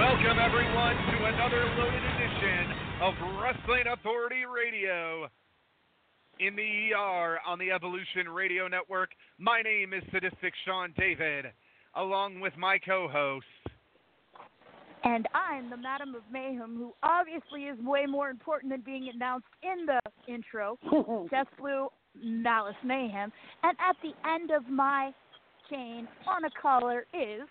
Welcome, everyone, to another loaded edition of Wrestling Authority Radio in the ER on the Evolution Radio Network. My name is Sadistic Sean David, along with my co host. And I'm the Madam of Mayhem, who obviously is way more important than being announced in the intro. Death Blue Malice Mayhem. And at the end of my chain on a collar is.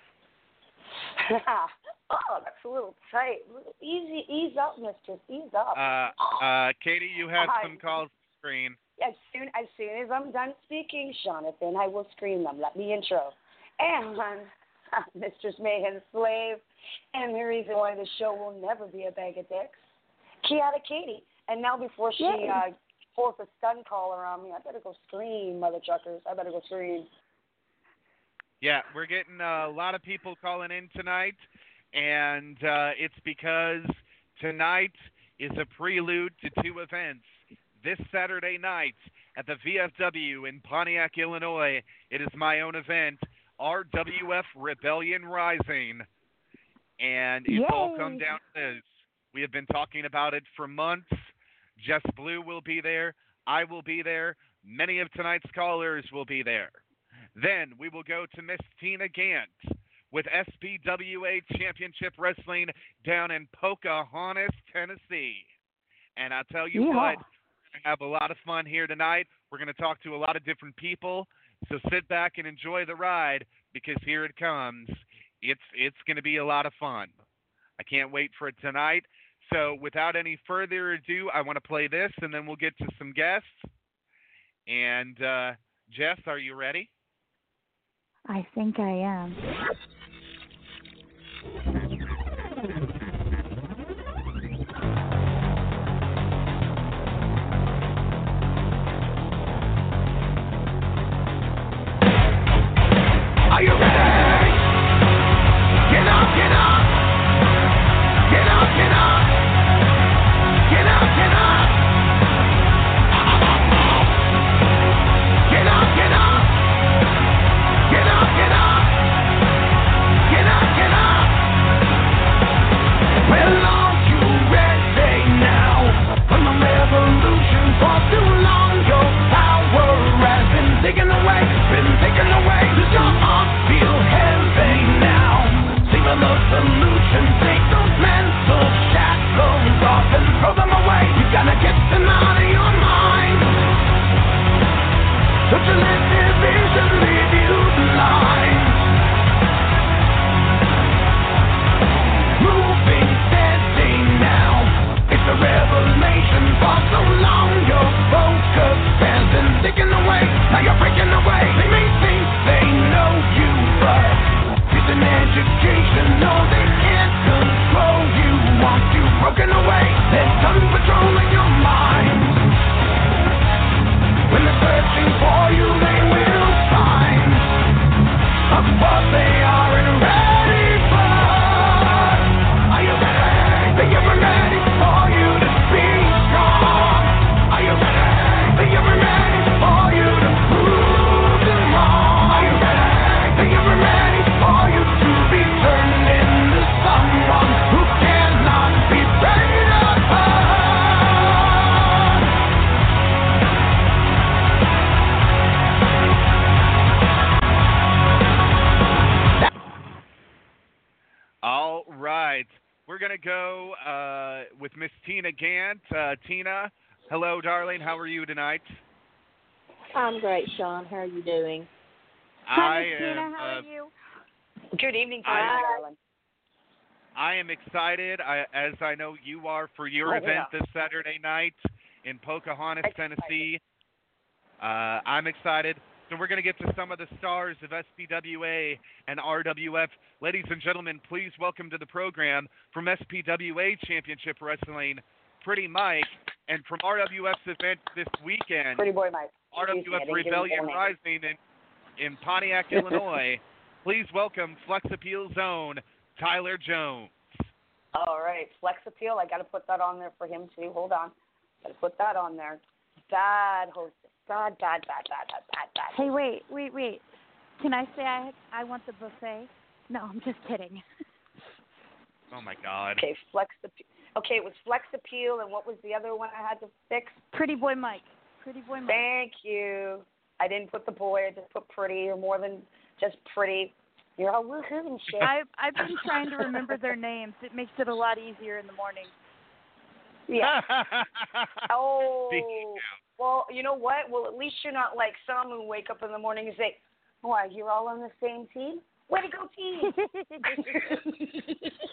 oh, that's a little tight. Easy, ease up, mistress. Ease up. Uh, uh, Katie, you have Hi. some calls to screen. as soon as soon as I'm done speaking, Jonathan, I will screen them. Let me intro. And uh, Mistress Mayhem's slave, and the reason why the show will never be a bag of dicks, Chaotic Katie. And now before she Yay. uh, pulls a stun collar on me, I better go scream, mother truckers. I better go scream. Yeah, we're getting uh, a lot of people calling in tonight, and uh, it's because tonight is a prelude to two events. This Saturday night at the VFW in Pontiac, Illinois, it is my own event, RWF Rebellion Rising. And it's all come down to this. We have been talking about it for months. Jess Blue will be there. I will be there. Many of tonight's callers will be there. Then we will go to Miss Tina Gant with SPWA Championship Wrestling down in Pocahontas, Tennessee. And I tell you Yeehaw. what, we're have a lot of fun here tonight. We're going to talk to a lot of different people. So sit back and enjoy the ride because here it comes. It's it's going to be a lot of fun. I can't wait for it tonight. So without any further ado, I want to play this and then we'll get to some guests. And uh, Jess, are you ready? I think I am. Thank you. Tina, hello, darling. How are you tonight? I'm great, Sean. How are you doing? Hi, I Tina. am, How uh, are you? Good evening, I- Kyle, darling. I am excited, I, as I know you are, for your Oh, event yeah. this Saturday night in Pocahontas, Excited. Tennessee. Uh, I'm excited. So we're going to get to some of the stars of SPWA and RWF. Ladies and gentlemen, please welcome to the program from SPWA Championship Wrestling, Pretty Mike, and from RWF's event this weekend, Pretty boy Mike. Excuse me, I RWF didn't give you Rebellion. Rising in, in Pontiac, Illinois. Please welcome Flex Appeal Zone, Tyler Jones. All right, Flex Appeal. I got to put that on there for him too. Hold on, got to put that on there. Bad hostess. Bad, bad, bad, bad, bad, bad, bad. Hey, wait, wait, wait. Can I say I I want the buffet? No, I'm just kidding. Oh my God. Okay, Flex Appeal. Okay, it was Flex Appeal, and what was the other one I had to fix? Pretty boy Mike. Pretty boy Mike. Thank you. I didn't put the boy. I just put pretty, or more than just pretty. You're all woohoo and shit. I I've been trying to remember their names. It makes it a lot easier in the morning. yeah. Oh. Well, you know what? Well, at least you're not like some who wake up in the morning and say, "Why, you're all on the same team? Way to go, team!"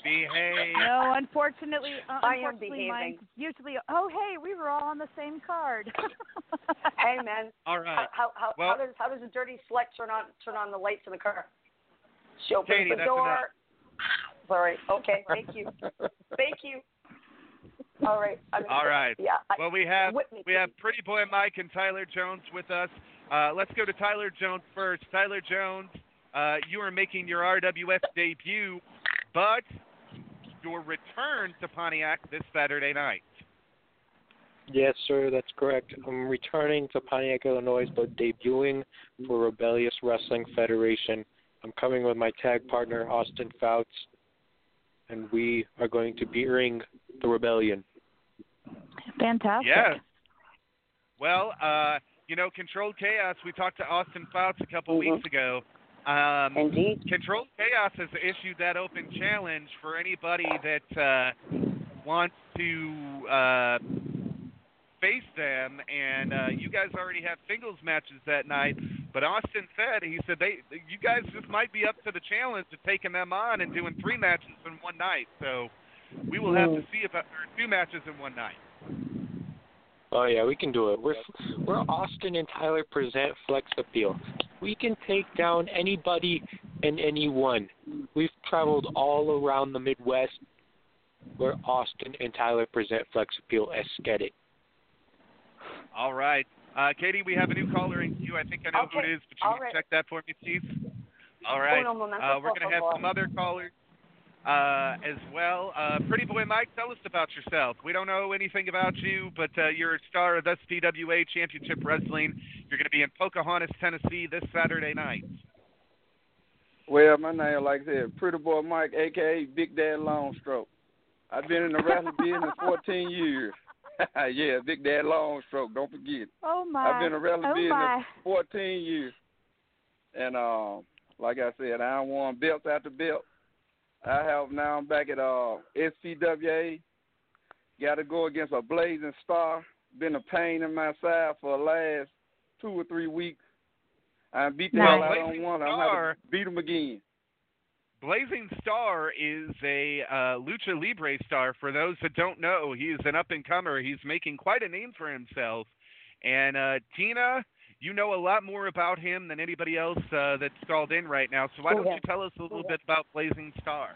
Behave. No, unfortunately, uh, I am unfortunately, mine behaving. usually. Oh, hey, we were all on the same card. hey, man. All right. How, how, how, Well- how does how does a dirty slut turn on turn on the lights in the car? She opens Katie, the that's door. enough. Sorry. Okay. Thank you. Thank you. All right. I'm All right. Yeah. I, Well, we have Whitney, we have Pretty Boy Mike and Tyler Jones with us. Uh, let's go to Tyler Jones first. Tyler Jones, uh, you are making your RWF debut, but your return to Pontiac this Saturday night. Yes, sir, that's correct. I'm returning to Pontiac, Illinois, but debuting for Rebellious Wrestling Federation. I'm coming with my tag partner, Austin Fouts, and we are going to be ring the Rebellion. Fantastic. Yes. Well, uh, you know, Controlled Chaos. We talked to Austin Fouts a couple Mhm. weeks ago. Um, Indeed. Controlled Chaos has issued that open challenge for anybody that uh, wants to uh, face them, and uh, you guys already have singles matches that night. But Austin said he said they you guys just might be up to the challenge of taking them on and doing three matches in one night. So we will have to see about or two matches in one night. Oh yeah, we can do it. We're we're Austin and Tyler present Flex Appeal. We can take down anybody and anyone. We've traveled all around the Midwest. We're Austin and Tyler present Flex Appeal. Let's get it. All right. Uh, Katie, we have a new caller in queue. I think I know who it is, but you All can right. check that for me, please. All right. Uno Uh, we're going to have some other callers uh, as well. Uh, Pretty Boy Mike, tell us about yourself. We don't know anything about you, but uh, you're a star of SPWA Championship Wrestling. You're going to be in Pocahontas, Tennessee this Saturday night. Well, my name, like I said, Pretty Boy Mike, aka Big Dad Longstroke. I've been in the wrestling business 14 years. yeah, Big Dad Longstroke. Don't forget. Oh my. I've been in the wrestling oh business my. 14 years, and um, like I said, I won belt after belt. I have now. I'm back at uh SPWA. Got to go against a blazing star. Been a pain in my side for the last two or three weeks. I beat the hell out of one. I'm going to beat him again. Blazing Star is a uh, lucha libre star. For those that don't know, he's an up and comer. He's making quite a name for himself. And uh, Tina, you know a lot more about him than anybody else uh, that's called in right now. So why don't you tell us a little bit about Blazing Star?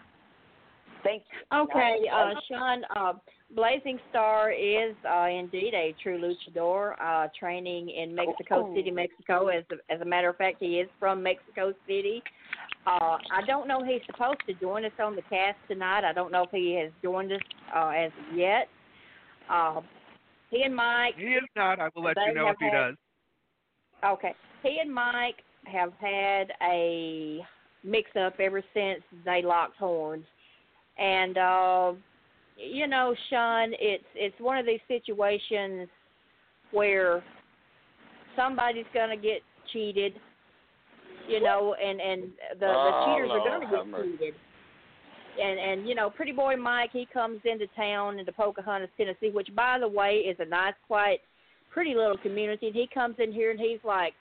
Thank you. Okay, uh, Sean, uh, Blazing Star is uh, indeed a true luchador, uh, training in Mexico Oh. City, Mexico. As a, as a matter of fact, he is from Mexico City. Uh, I don't know he's supposed to join us on the cast tonight. I don't know if he has joined us uh, as of yet. Uh, he and Mike He is not. I will let you know if he had- does. Okay. He and Mike have had a mix up ever since they locked horns. And uh you know, Sean, it's it's one of these situations where somebody's gonna get cheated, you know, and and the, the Oh, cheaters are gonna get cheated. And and you know, pretty boy Mike, he comes into town into Pocahontas, Tennessee, which by the way is a nice, quiet, pretty little community. And he comes in here and he's like,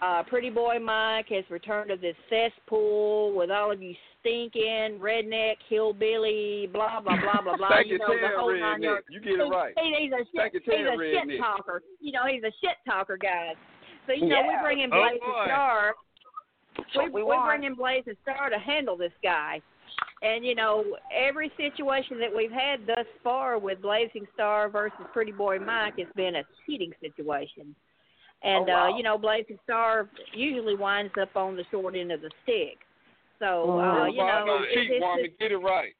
uh, pretty boy Mike has returned to this cesspool with all of you stinking redneck hillbilly, blah blah blah blah blah. Thank you you, know the whole nine yards. You get it right. He, he's a shit, he's Ted a shit talker. You know, he's a shit talker, guys. So you know we bring in Oh, Blazing. Star. That's We, what we we want. bring in Blazing Star to handle this guy. And you know every situation that we've had thus far with Blazing Star versus Pretty Boy Mike has been a cheating situation. And Oh, wow. uh, you know Blazing Star usually winds up on the short end of the stick. So uh, First you of all, I know don't it- cheat, it's woman. just- Get it right.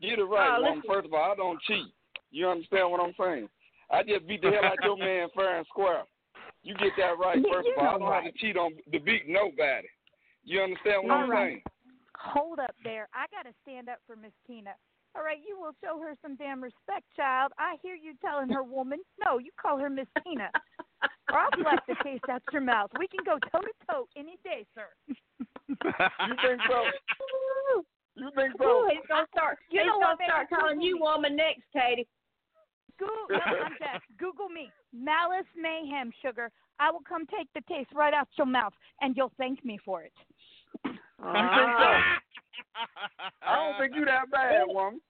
Get it right, Oh, woman. First of all, I don't cheat. You understand what I'm saying? I just beat the hell out your man fair and square. You get that right, first you of all. I know don't have to cheat on to beat nobody. You understand what All I'm right. saying? Hold up there. I got to stand up for Miss Tina. All right, you will show her some damn respect, child. I hear you telling her woman. No, you call her Miss Tina. or I'll slap the taste out your mouth. We can go toe to toe any day, sir. You think so? You think so? Ooh, he's gonna start. You he's know gonna start calling you woman next, Katie. Google, no, I'm deaf. Google me. Malice Mayhem Sugar. I will come take the taste right out your mouth, and you'll thank me for it. Ah. I don't think you that bad, woman.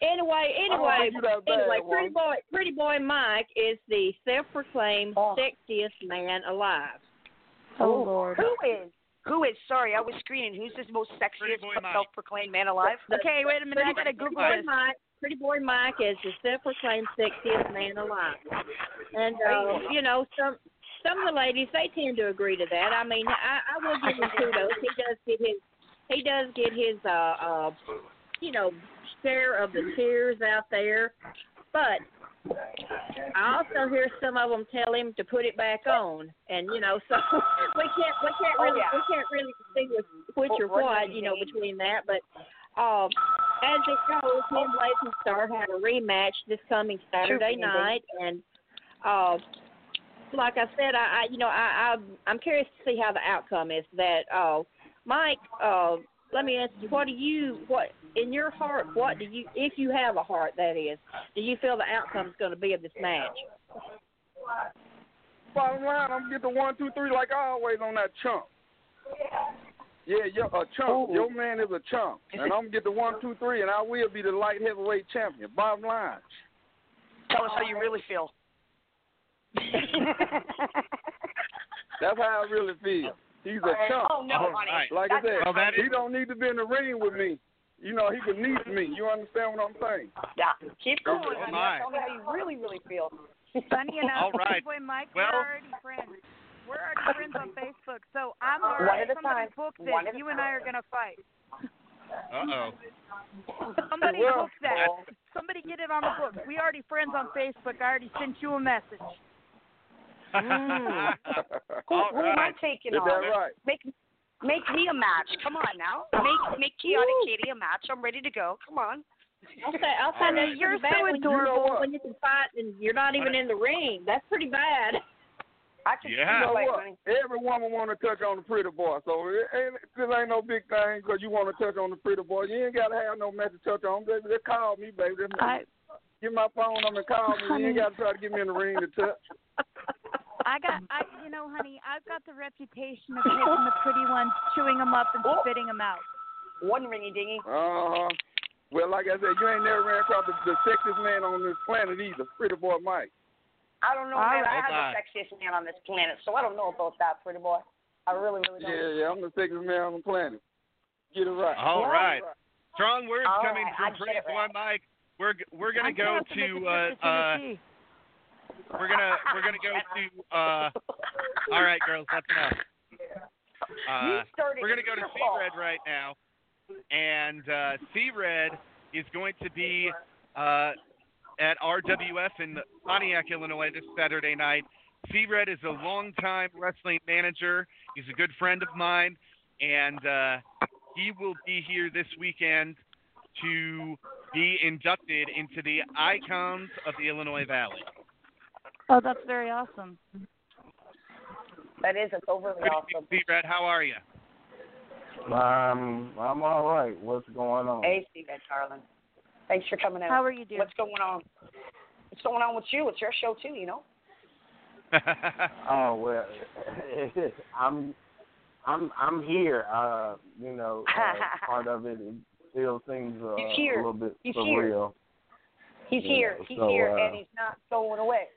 Anyway, I anyway, think you that bad, anyway, pretty woman. boy, pretty boy Mike is the self-proclaimed Oh. sexiest man alive. Oh, Lord. Who is? Who is? Sorry, I was screening. Who's this most sexiest boy self-proclaimed man alive? Okay, wait a minute. I got to Pretty Google boy this. Mike, pretty boy Mike is the self-proclaimed sexiest man alive, and uh, you know some. Some of the ladies they tend to agree to that. I mean, I, I will give him kudos. He does get his he does get his uh uh you know share of the cheers out there, but I also hear some of them tell him to put it back on, and you know, so we can't we can't Oh, really we can't really distinguish which or What- what what does you know between that. But um, as it goes, him and Blazing Star have a rematch this coming Saturday night, and uh, like I said, I, I you know I, I I'm curious to see how the outcome is. That uh, Mike, uh, let me ask you, what do you what in your heart? What do you, if you have a heart, that is, do you feel the outcome is going to be of this match? Bottom line, I'm gonna get the one, two, three like always on that chump. Yeah, you're a chump. Ooh. Your man is a chump. And I'm gonna get the one, two, three, and I will be the light heavyweight champion. Bottom line. Tell us how you really feel. That's how I really feel. He's a chump. Oh no, right. Like I said, Well, that he is- don't need to be in the ring with me. You know, he beneath me. You understand what I'm saying? Yeah. Keep going, Oh, honey. my. Tell me how you really, really feel. Funny enough, All right. boy Mike, Well- we're already friends. We're already friends on Facebook, so I'm One already at a somebody time. booked One this. at a You and I are gonna fight. Uh oh. Somebody Well, book that. Somebody get it on the book. We already friends on Facebook. I already sent you a message. Mm. Who, All who am I taking Is on? that right? Make make me a match. Come on now. Make make Chaotic Katie a match. I'm ready to go. Come on. I'll say I'll say right. You're bad so when, adorable. You know what? when you can fight and you're not even in the ring. That's pretty bad. I can Yeah. You know what? Every woman want to touch on the pretty boy, so it ain't, this ain't no big thing because you want to touch on the pretty boy. You ain't got to have no match to touch on. Baby, just call me, baby. Just I Give my phone number and call me. You ain't got to try to get me in the ring to touch. I got I you know, honey, I've got the reputation of taking the pretty ones, chewing them up and Oh. spitting them out. One ringy dingy. Uh huh. Well, like I said, you ain't never ran across the, the sexiest man on this planet either, pretty boy Mike. I don't know, All man. I right. have Hold the sexiest man on this planet, so I don't know about that, pretty boy. I really, really don't. Yeah, yeah, I'm the sexiest man on the planet. Get it right. All Yeah. right. Strong words All coming right, from get Pretty Boy right. Mike. We're we're gonna I'm go gonna have make a to uh, uh Tennessee. We're gonna we're gonna go to uh all right girls that's enough. Uh, we're gonna go to C Red right now, and uh, C Red is going to be uh, at RWF in Pontiac, Illinois this Saturday night. C Red is a longtime wrestling manager. He's a good friend of mine, and uh, he will be here this weekend to be inducted into the Icons of the Illinois Valley. Oh, that's very awesome. That is, it's overly Good awesome. evening, Red. How are you? Um, I'm all right. What's going on? Hey, Steve Ed Carlin. Thanks for coming out. How are you doing? What's going on? What's going on with you? It's your show too, you know. Oh well, I'm, I'm, I'm here. Uh, you know, uh, part of it, it still seems uh, a little bit He's surreal. here. He's Yeah, here. He's so, here, uh, and he's not going away.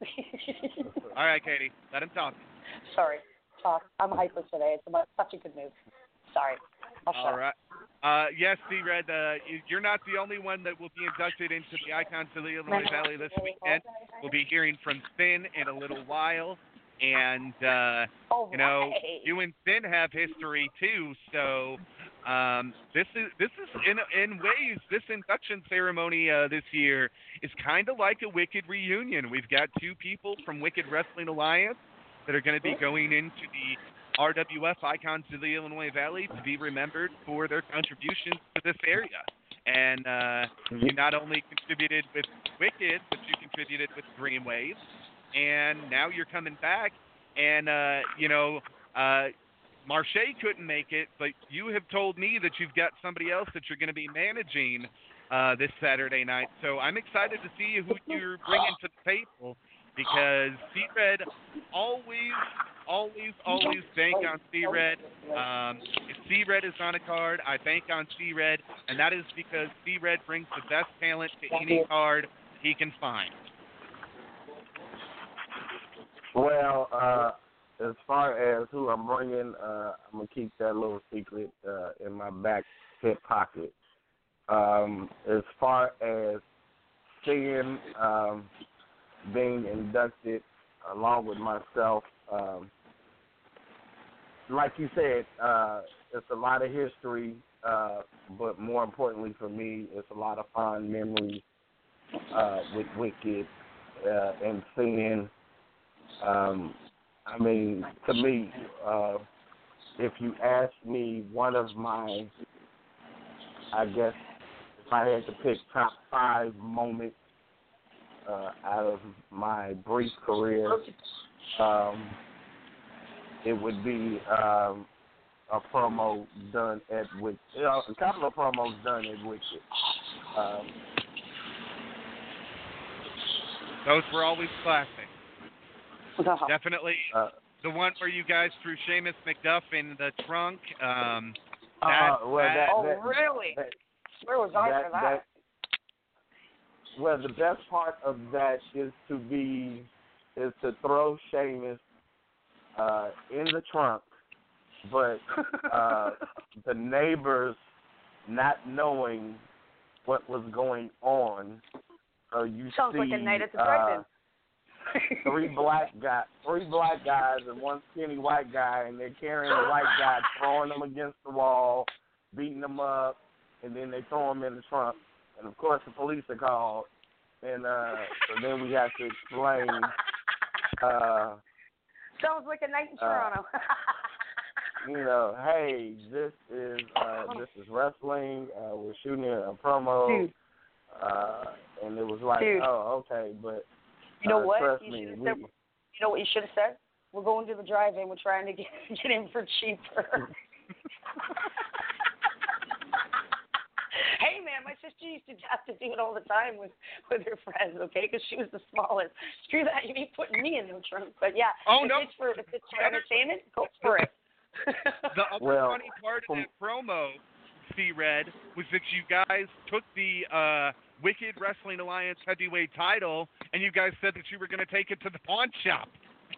All right, Katie, let him talk. Sorry, talk. I'm hyper today. It's about such a good move. Sorry. I'll shut All up. right. Uh, yes, C-Red, uh, you- you're not the only one that will be inducted into the Icons of the Illinois Valley this weekend. We'll be hearing from Finn in a little while. And, uh, All you know, you and Finn have history too. So um, this is this is in in ways this induction ceremony uh, this year is kind of like a Wicked reunion. We've got two people from Wicked Wrestling Alliance that are going to be going into the RWF Icons of the Illinois Valley to be remembered for their contributions to this area. And uh, you not only contributed with Wicked, but you contributed with Dreamwave. And now you're coming back, and uh, you know, uh, Marche couldn't make it, but you have told me that you've got somebody else that you're going to be managing uh, this Saturday night. So I'm excited to see who you're bringing to the table because C-Red always, always, always bank on C-Red. Um, if C-Red is on a card, I bank on C-Red, and that is because C-Red brings the best talent to any card he can find. Well, uh, as far as who I'm bringing, uh, I'm gonna keep that little secret uh, in my back hip pocket. Um, as far as seeing um, being inducted along with myself, um, like you said, uh, it's a lot of history, uh, but more importantly for me, it's a lot of fond memories uh, with Wicked uh, and seeing. Um, I mean, to me, uh, if you ask me, one of my, I guess, if I had to pick top five moments uh, out of my brief career, um, it would be um, a promo done at Wicked. You know, a couple of promos done at Wicked. Um, Those were always classic. Definitely uh, the one where you guys threw Seamus McDuff in the trunk. Um, uh, well, that, Oh, that, really? that- Where was I that- for that? well, the best part of that is to be is to throw Seamus uh, in the trunk, but uh, the neighbors not knowing what was going on. So you Sounds see like a night at the uh, drive-in. three black guys, three black guys, and one skinny white guy, and they're carrying the white guy, throwing them against the wall, beating them up, and then they throw him in the trunk. And of course, the police are called, and uh, so then we have to explain. Uh, Sounds like a night in Uh, Toronto. you know, hey, this is uh, this is wrestling. Uh, we're shooting a promo, Dude. uh, and it was like, Dude. oh, okay, but You know uh, what? Trust You me, should've we, said- You know what you should have said? We're going to the drive-in. We're trying to get get in for cheaper. hey man, my sister used to have to do it all the time with with her friends. Okay, because she was the smallest. Screw that. You ain't putting me in no trunk. But yeah. Oh, if no. It's for if it's for entertainment. Go for it. the other Well, funny part of that promo, C Red, was that you guys took the uh, Wicked Wrestling Alliance heavyweight title, and you guys said that you were going to take it to the pawn shop.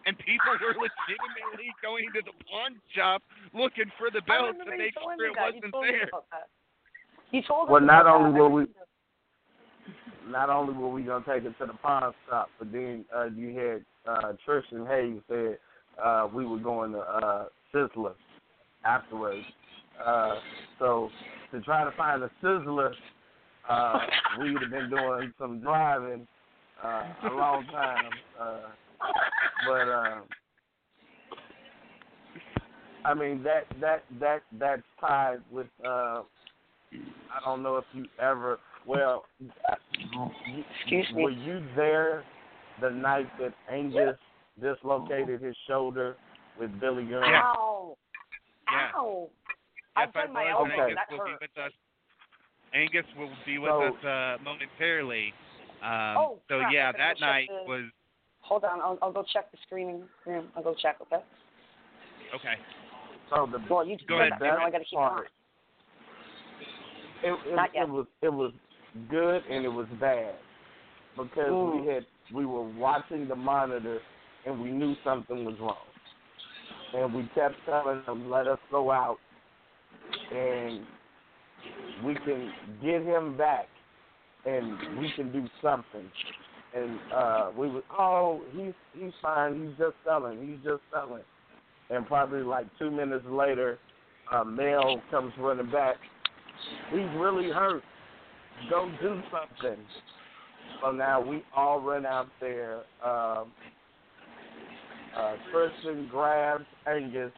And people were legitimately going to the pawn shop looking for the belt remember to you make sure it that. Wasn't told me there. about that. You told us Well, not only that. were we not only were we gonna take it to the pawn shop, but then uh, you had uh, Tristan Hayes said uh, we were going to uh, Sizzler afterwards. Uh, so to try to find a Sizzler, uh, we would have been doing some driving uh, a long time. Uh, but uh, I mean that that that that's tied with. Uh, I don't know if you ever. Well, you, Excuse me. were you there the night that Angus dislocated his shoulder with Billy Gunn? Ow. Yeah. Ow. Yes, I've done I my was. elbow. Angus That will be with us. Angus will be with So- us uh, momentarily. Um, Oh, so crap, yeah, I that night the- was Hold on, I'll, I'll go check the screening room. I'll go check, okay? okay. So the Well, you Go said ahead, that, now David. I got to keep on. it, it, Not yet. it was it was good and it was bad because Mm. we had we were watching the monitor and we knew something was wrong. And we kept telling them, let us go out and we can get him back and we can do something. And uh we were oh, he's he's fine, he's just selling, he's just selling. And probably like two minutes later, a male comes running back. He's really hurt. Go do something. So now we all run out there. Um, uh, Christian grabs Angus,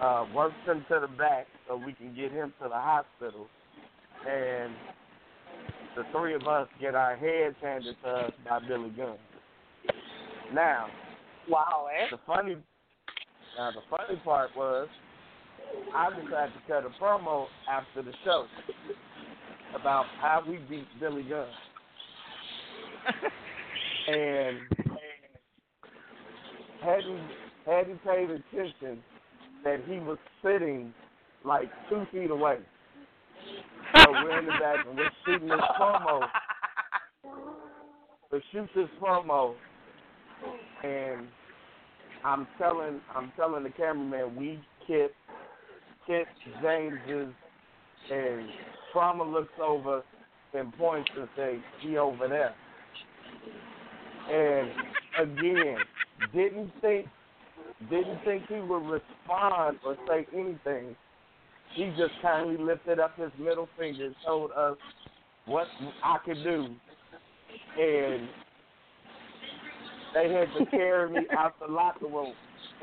uh, works him to the back so we can get him to the hospital, and the three of us get our heads handed to us by Billy Gunn. Now, wow, eh? the funny, now the funny part was, I decided to cut a promo after the show about how we beat Billy Gunn. and hadn't hadn't paid attention that he was sitting like two feet away. We're in the back and we're shooting this promo. We shoot this promo, and I'm telling I'm telling the cameraman we kit kit James's and Trauma looks over and points and say he over there. And again, didn't think didn't think he would respond or say anything. He just kindly lifted up his middle finger and told us what I could do. And they had to carry me out the locker room.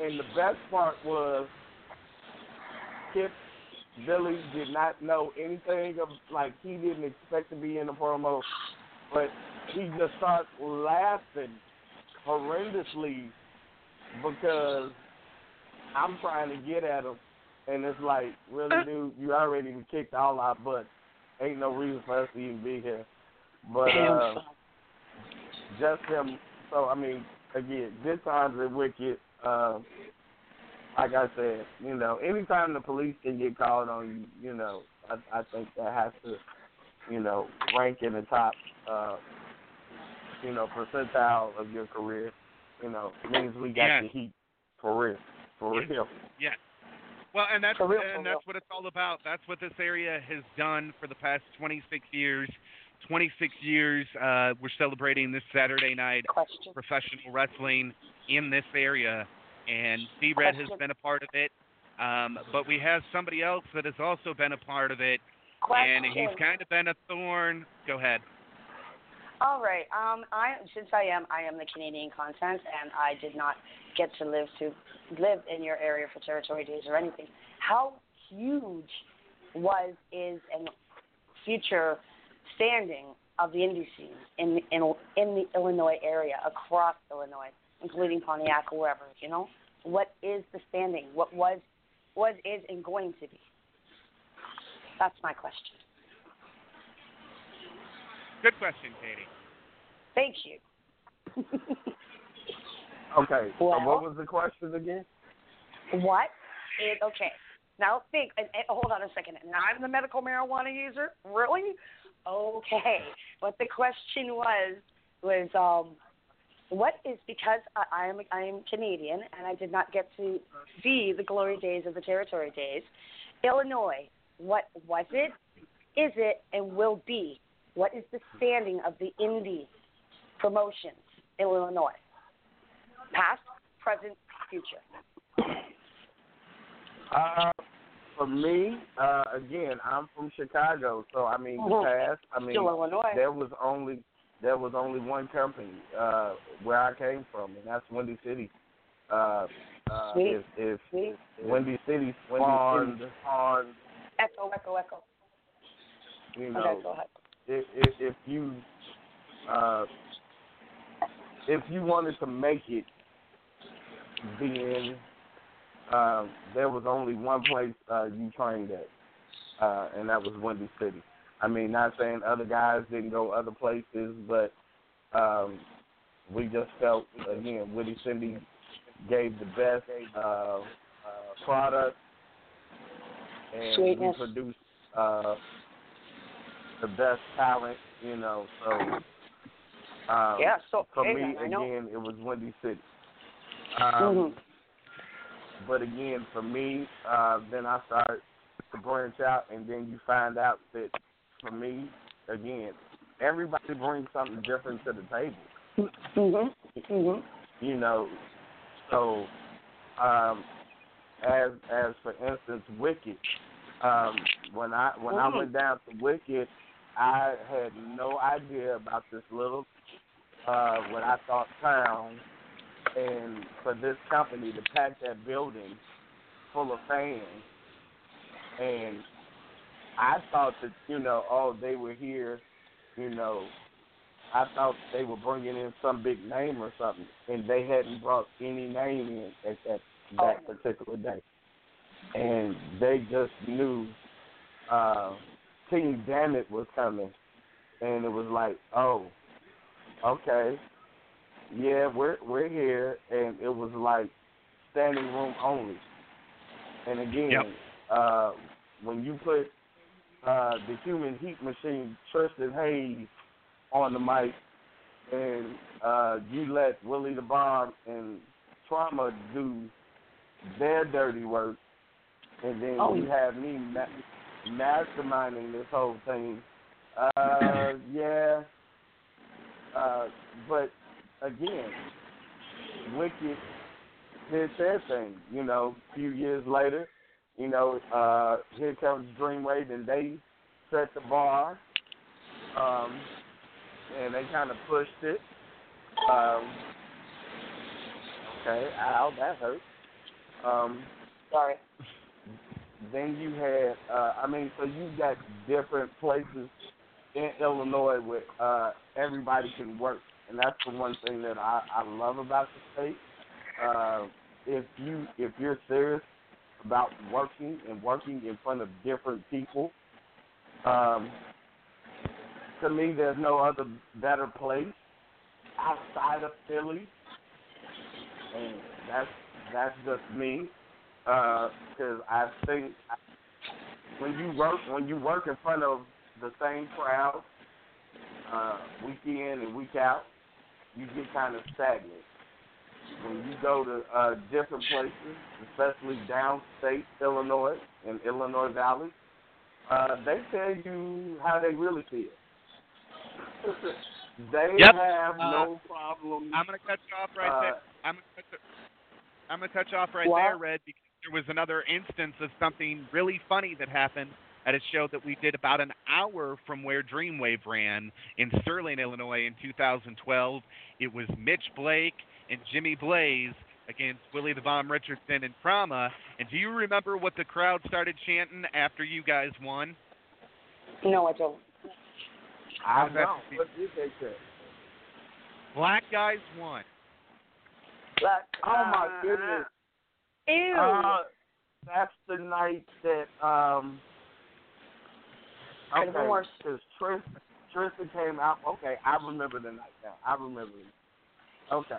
And the best part was Kip Billy did not know anything of like he didn't expect to be in the promo, but he just starts laughing horrendously because I'm trying to get at him, and it's like, really, dude, you already kicked all our butts. Ain't no reason for us to even be here. But uh, just him. So I mean, again, this times at Wicked. Uh, like I said, you know, anytime the police can get called on you, you know, I, I think that has to, you know, rank in the top, uh, you know, percentile of your career. You know, means we got Yeah. the heat for real, for real. Yeah. Well, and that's real, and that's what it's all about. That's what this area has done for the past 26 years. 26 years. Uh, we're celebrating this Saturday night professional wrestling in this area, and C Red has been a part of it. Um, but we have somebody else that has also been a part of it, and he's kind of been a thorn. Go ahead. All right. Um, I since I am I am the Canadian content, and I did not get to live to live in your area for territory days or anything. How huge was is and future standing of the indie scene in in in the Illinois area across Illinois, including Pontiac, wherever you know. What is the standing? What was was is and going to be? That's my question. Good question, Katie. Thank you. Okay. So Well- what was the question again? What is okay? Now think. And, and hold on a second. Now I'm the medical marijuana user. Really? Okay. What the question was was um, what is because I, I am I am Canadian and I did not get to see the glory days of the territory days. Illinois. What was it? Is it and will be? What is the standing of the indie promotions in Illinois? Past, present, future. Uh, for me, uh, again, I'm from Chicago, so I mean, the Mhm. past, I mean, Still Illinois. there was only there was only one company uh, where I came from, and that's Windy City. Uh, uh, Sweet. if if Sweet. Windy City Windy spawned City. on, Echo, echo, echo. you Okay, know, go ahead. If if, if you uh, if you wanted to make it, then uh, there was only one place uh, you trained at, uh, and that was Windy City. I mean, not saying other guys didn't go other places, but um, we just felt again, Windy City gave the best uh, uh, product, and Sweetness. we produced uh, the best talent. You know, so Um, Yeah, so- for hey, me I again, it was Windy City. Um, Mhm. But again, for me, uh, then I started to branch out, and then you find out that for me, again, everybody brings something different to the table. Mhm. Mhm. You know, so um, as as for instance, Wicked. Um, when I when I Mhm. went down to Wicked, I had no idea about this little uh, what I thought town, and for this company to pack that building full of fans, and I thought that you know, oh, they were here, you know. I thought they were bringing in some big name or something, and they hadn't brought any name in at that that particular day, and they just knew uh, King Dammit was coming, and it was like, oh, okay, yeah, we're we're here, and it was like standing room only. And again, Yep. uh, when you put uh, the human heat machine, Tristan Hayes, on the mic, and uh, you let Willie the Bomb and Trauma do their dirty work, and then Oh. you have me ma- masterminding this whole thing. Uh, yeah, uh, but again, Wicked did their thing. You know, a few years later, you know, uh, here comes Dreamwave, and they set the bar, um, and they kind of pushed it. Um, okay, ow, that hurt. Um, Sorry. Then you had, uh, I mean, so you got different places in Illinois where uh, everybody can work, and that's the one thing that I, I love about the state. Uh, if you if you're serious about working and working in front of different people, um, to me, there's no other better place outside of Philly, and that's that's just me because I think when you work when you work in front of the same crowd uh, week in and week out, you get kind of stagnant. When you go to uh, different places, especially downstate Illinois and Illinois Valley, uh, they tell you how they really feel. they Yep. have Uh, no problem. I'm going to cut you off right uh, there. I'm going to cut, I'm going to cut you off right What? there, Red, because there was another instance of something really funny that happened at a show that we did about an hour from where Dreamwave ran in Sterling, Illinois in 2012. It was Mitch Blake and Jimmy Blaze against Willie the Bomb Richardson and Trauma. And do you remember what the crowd started chanting after you guys won? No, I don't. I How's that know. What did they say? Black guys won. Look, Oh my uh, goodness. Ew. Uh, that's the night that um. Could've been Okay, worse. because Tris, Tristan came out. Okay, I remember the night now. I remember. It. Okay.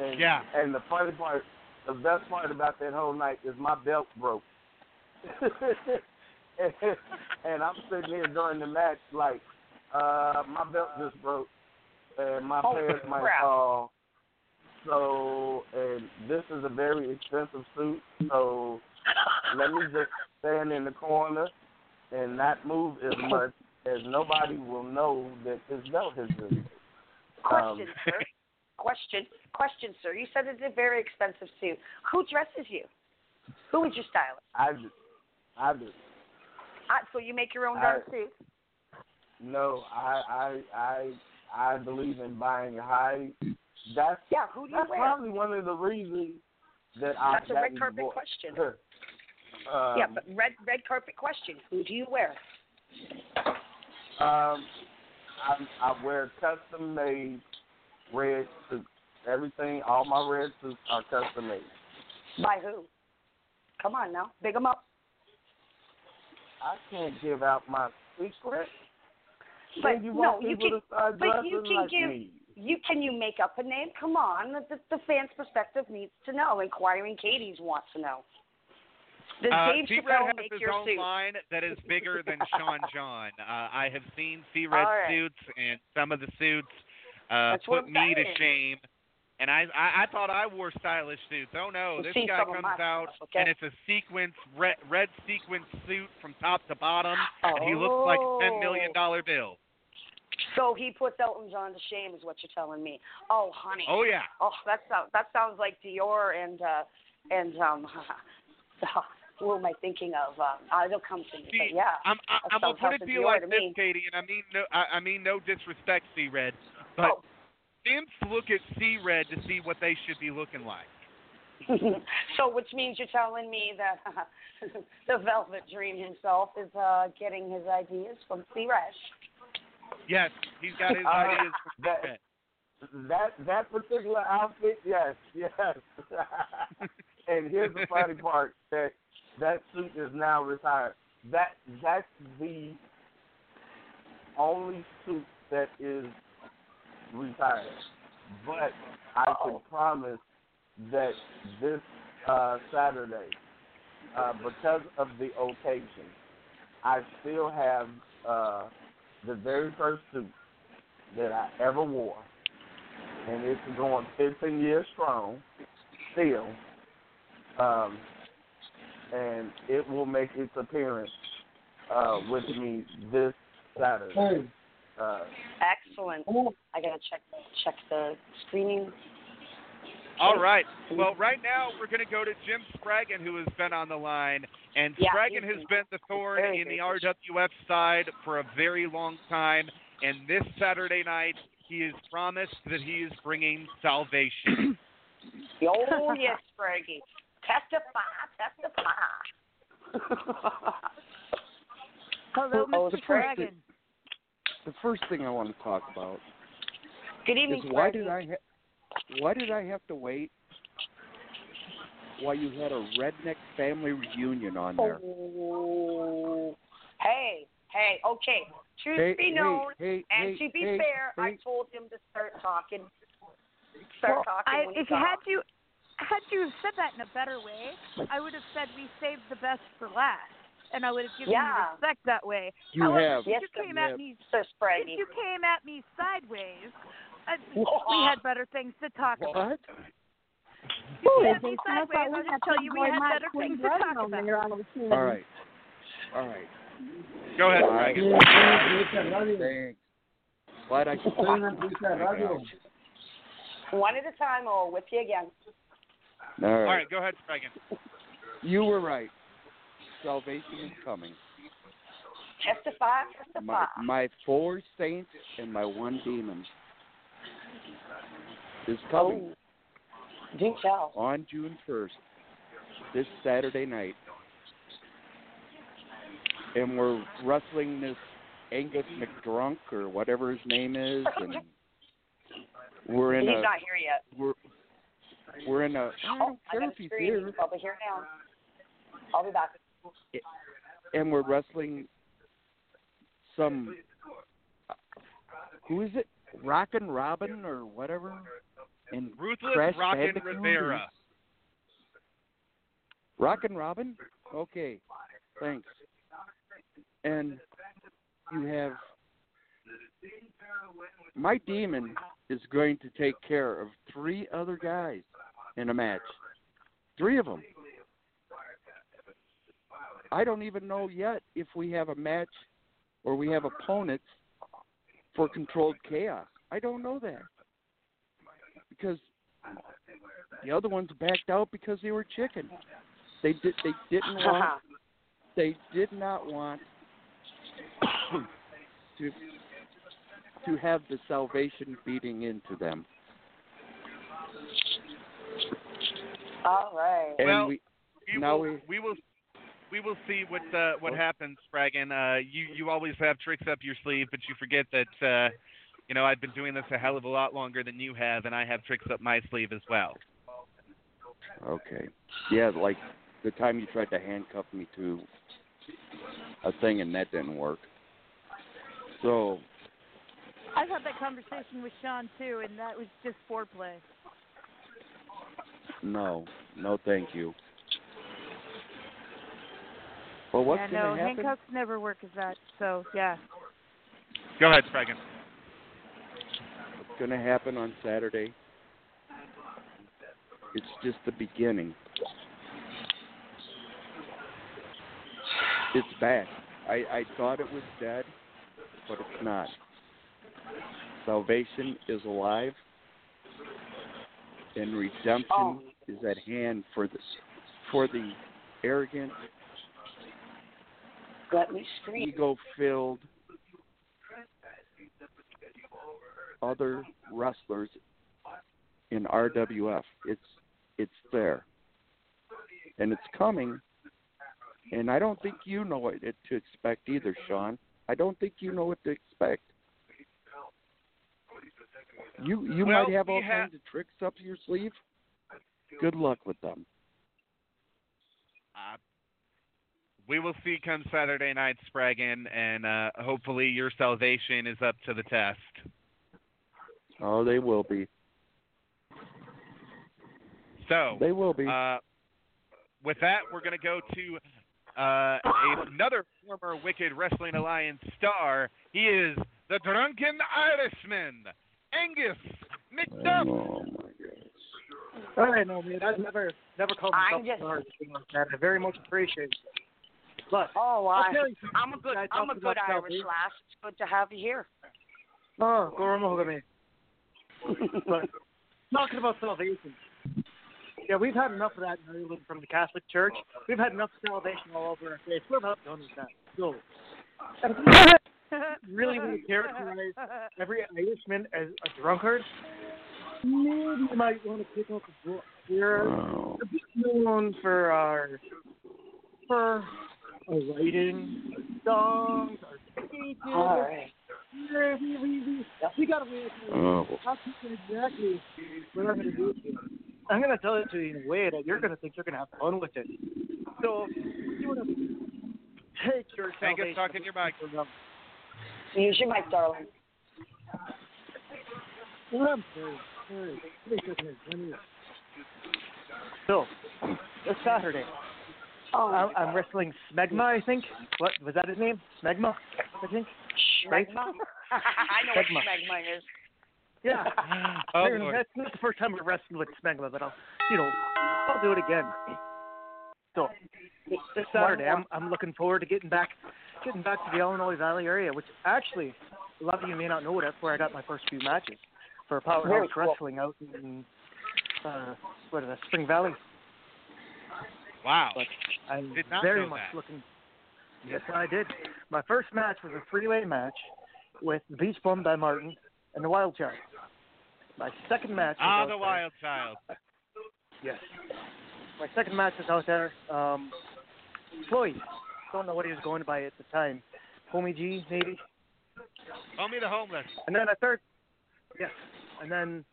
And, Yeah. And the funny part, the best part about that whole night is my belt broke. and, and I'm sitting here during the match like, uh, my belt just broke, and my Holy pants might crap. fall. So, and this is a very expensive suit, so let me just stand in the corner and not move as much as nobody will know that this belt has been. Question, Um, sir. Question. Question, sir. You said it's a very expensive suit. Who dresses you? Who is your stylist? I do. I do. Ah, so you make your own darn suit? No, I I I I believe in buying high. That's Yeah. Who do you that's wear? probably one of the reasons that I That's a red carpet divorced. question. um, yeah, but red red carpet question. Who do you wear? Um, I, I wear custom made red suits. Everything, all my red suits are custom made. By who? Come on now, big them up. I can't give out my secret. But you no, you can. But you can like give. me. You can you make up a name? Come on, the, the, fans' perspective needs to know. Inquiring Katie's wants to know. Does Uh, Dave Chappelle has make his your own suit? line that is bigger than Sean John. Uh, I have seen C-Red All right. suits, and some of the suits uh, put me to shame. And I, I I thought I wore stylish suits. Oh no, this guy comes out stuff, okay? and it's a sequence red red sequence suit from top to bottom, and he looks like a ten million dollar bill. So he puts Elton John to shame, is what you're telling me. Oh, honey. Oh yeah. Oh, that sounds that sounds like Dior and uh and um. who am I thinking of? Uh, uh, it'll come to me. See, but yeah, I'm I'm gonna put it to you like to this, me. Katie, and I mean no I, I mean no disrespect, C Red, but Oh. simps look at C Red to see what they should be looking like. so, which means you're telling me that the Velvet Dream himself is uh getting his ideas from C. Red. Yes, he's got his Uh, ideas from that- C That that particular outfit, yes, yes. and here's the funny part that that suit is now retired. That that's the only suit that is retired. But I can promise that this uh, Saturday, uh, because of the occasion, I still have uh, the very first suit that I ever wore, and it's going 15 years strong, still. Um, and it will make its appearance uh, with me this Saturday. Uh, Excellent. I gotta check check the screening. All right. Well, right now we're going to go to Jim Spraggon, who has been on the line, and Yeah, Spraggon has been the thorn very, in the RWF side for a very long time. And this Saturday night, he has promised that he is bringing salvation. Oh yes, Spraggy. Testify, testify. Hello, Oh, Mr. the first thing- The first thing I want to talk about Good evening, is why Spraggy. did I ha- why did I have to wait while you had a redneck family reunion on there? Oh. Hey, hey, okay. Truth Hey, be known, hey, and hey, to be hey, fair, I told him to start talking. Start well, talking I, when he if you had talks. you had you said that in a better way, I would have said we saved the best for last, and I would have given Yeah. you respect that way. You However, have. if Yes, you came you at me So if you came at me sideways, I, we had better things to talk about. What? If you came at me sideways, I'll just tell you we had better things to talk about. All right. All right. Go ahead, Fine. Spraggon. Thanks. Glad I could One at a time, or with you again. All right. All right, go ahead, Spraggon. You were right. Salvation is coming. Testify, testify. My, my four saints and my one demon is coming Oh, on June 1st, this Saturday night. And we're wrestling this Angus McDrunk or whatever his name is, and we're in He's a not here yet. we're we're in a. Oh, I Oh, don't I care if he's here. He's probably here now. I'll be back. and we're wrestling some who is it rockin' robin or whatever and Ruthless Crash Rockin' Rivera. rockin' robin? Okay thanks. And you have my demon is going to take care of three other guys in a match. Three of them I don't even know yet if we have a match or we have opponents for controlled chaos. I don't know that because the other ones backed out because they were chicken. They did. They didn't want. They did not want to to have the salvation beating into them. All right. And Well, we We now will, we we will we will see what uh, what happens, Spraggon. Uh, you you always have tricks up your sleeve, but you forget that uh, you know I've been doing this a hell of a lot longer than you have, and I have tricks up my sleeve as well. Okay. Yeah, like the time you tried to handcuff me to a thing and that didn't work. So, I've had that conversation with Sean too, and that was just foreplay. no, no thank you. Well, what's yeah, going no, to happen? handcuffs never work as that. So yeah. Go ahead, Spraggon. Going to happen on Saturday. It's just the beginning. It's bad. I, I thought it was dead, but it's not. Salvation is alive, and redemption Oh. is at hand for the for the arrogant, Let me scream. ego-filled other wrestlers in RWF. It's it's there, and it's coming. And I don't think you know what to expect either, Sean. I don't think you know what to expect. You you Well, might have all kinds of tricks up your sleeve. Good luck with them. Uh, we will see come Saturday night, Spraggon, and uh, hopefully your salvation is up to the test. Oh, they will be. So They will be. Uh, with that, we're going to go to uh, another former Wicked Wrestling Alliance star. He is the Drunken Irishman, Angus McDuff. Oh, All right, no, man. I've never never called I'm myself just- a hard thing like that. I very much appreciate it. But Oh, I'll I, tell you something. I'm a good I I'm a good Irish salvation. lass. It's good to have you here. Oh, go remove me. But talking about salvation. Yeah, we've had enough of that in Ireland from the Catholic Church. We've had enough salvation all over our face. We're about done with that. So, really, we characterize every Irishman as a drunkard. Maybe you might want to pick up a book. We're a bit known for our for our writing, our songs, our All right. We, got. Oh. Tell you exactly going to do to. I'm going to tell it to you in a way that you're going to think you're going to have fun with it. So, you want to take your Angus, salvation. talk in your mic. Use your mic, darling. Take So, this Saturday, Oh, I'm, I'm wrestling Smegma, I think. What was that his name? Smegma, I think. Right? Schmegma. I know what Schmegma. schmegma is. Yeah. Oh, Lord. That's not the first time I've wrestled with Smegma, but I'll, you know, I'll do it again. So this Saturday, I'm I'm looking forward to getting back, getting back to the Illinois Valley area, which actually a lot of you may not know. It, that's where I got my first few matches for Powerhouse Very cool. Wrestling out in uh, what is that, Spring Valley. Wow. But I'm Did not very much that. looking. Yes, I did. My first match was a three-way match with the Beach Bum by Martin and the Wild Child. My second match. Was Ah, the there- Wild Child. Yes. My second match was out there. Um, Floyd. Don't know what he was going by at the time. Homie G, maybe. Homie the Homeless. And then a third. Yes. And then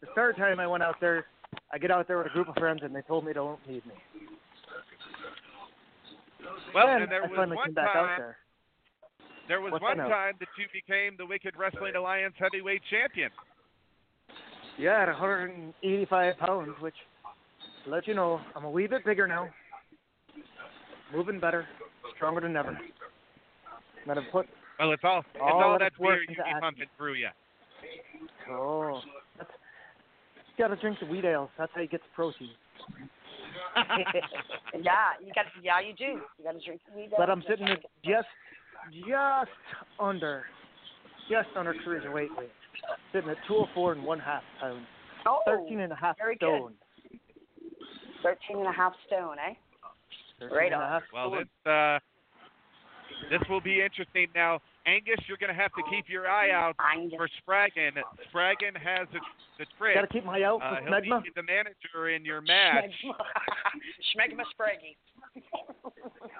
the third time I went out there, I get out there with a group of friends and they told me they don't need me. Well, Then and there I was finally one came back out time. there. There was What's one time that you became the Wicked Wrestling Alliance heavyweight champion. Yeah, at 185 pounds, which, to let you know, I'm a wee bit bigger now. Moving better, stronger than ever. I've put Well, it's all it's All all, of that beer you be pumping through you. Oh, that's, you gotta drink the wheat ales. That's how you get the protein. yeah, you got. Yeah, you do. You got to drink the weed. But I'm sitting at just, just under, just under cruiserweight weight. weight. Sitting at 204 and one half pounds. Oh, 13 and a half very good. stone. Thirteen and a half stone, eh? Right on. Well, stone. this uh, this will be interesting. Now, Angus, you're going to have to keep your eye out for Spraggon. Spraggon has the, the trick. Gotta keep my eye out uh, for he'll be the manager in your match. Schmegma Spraggy.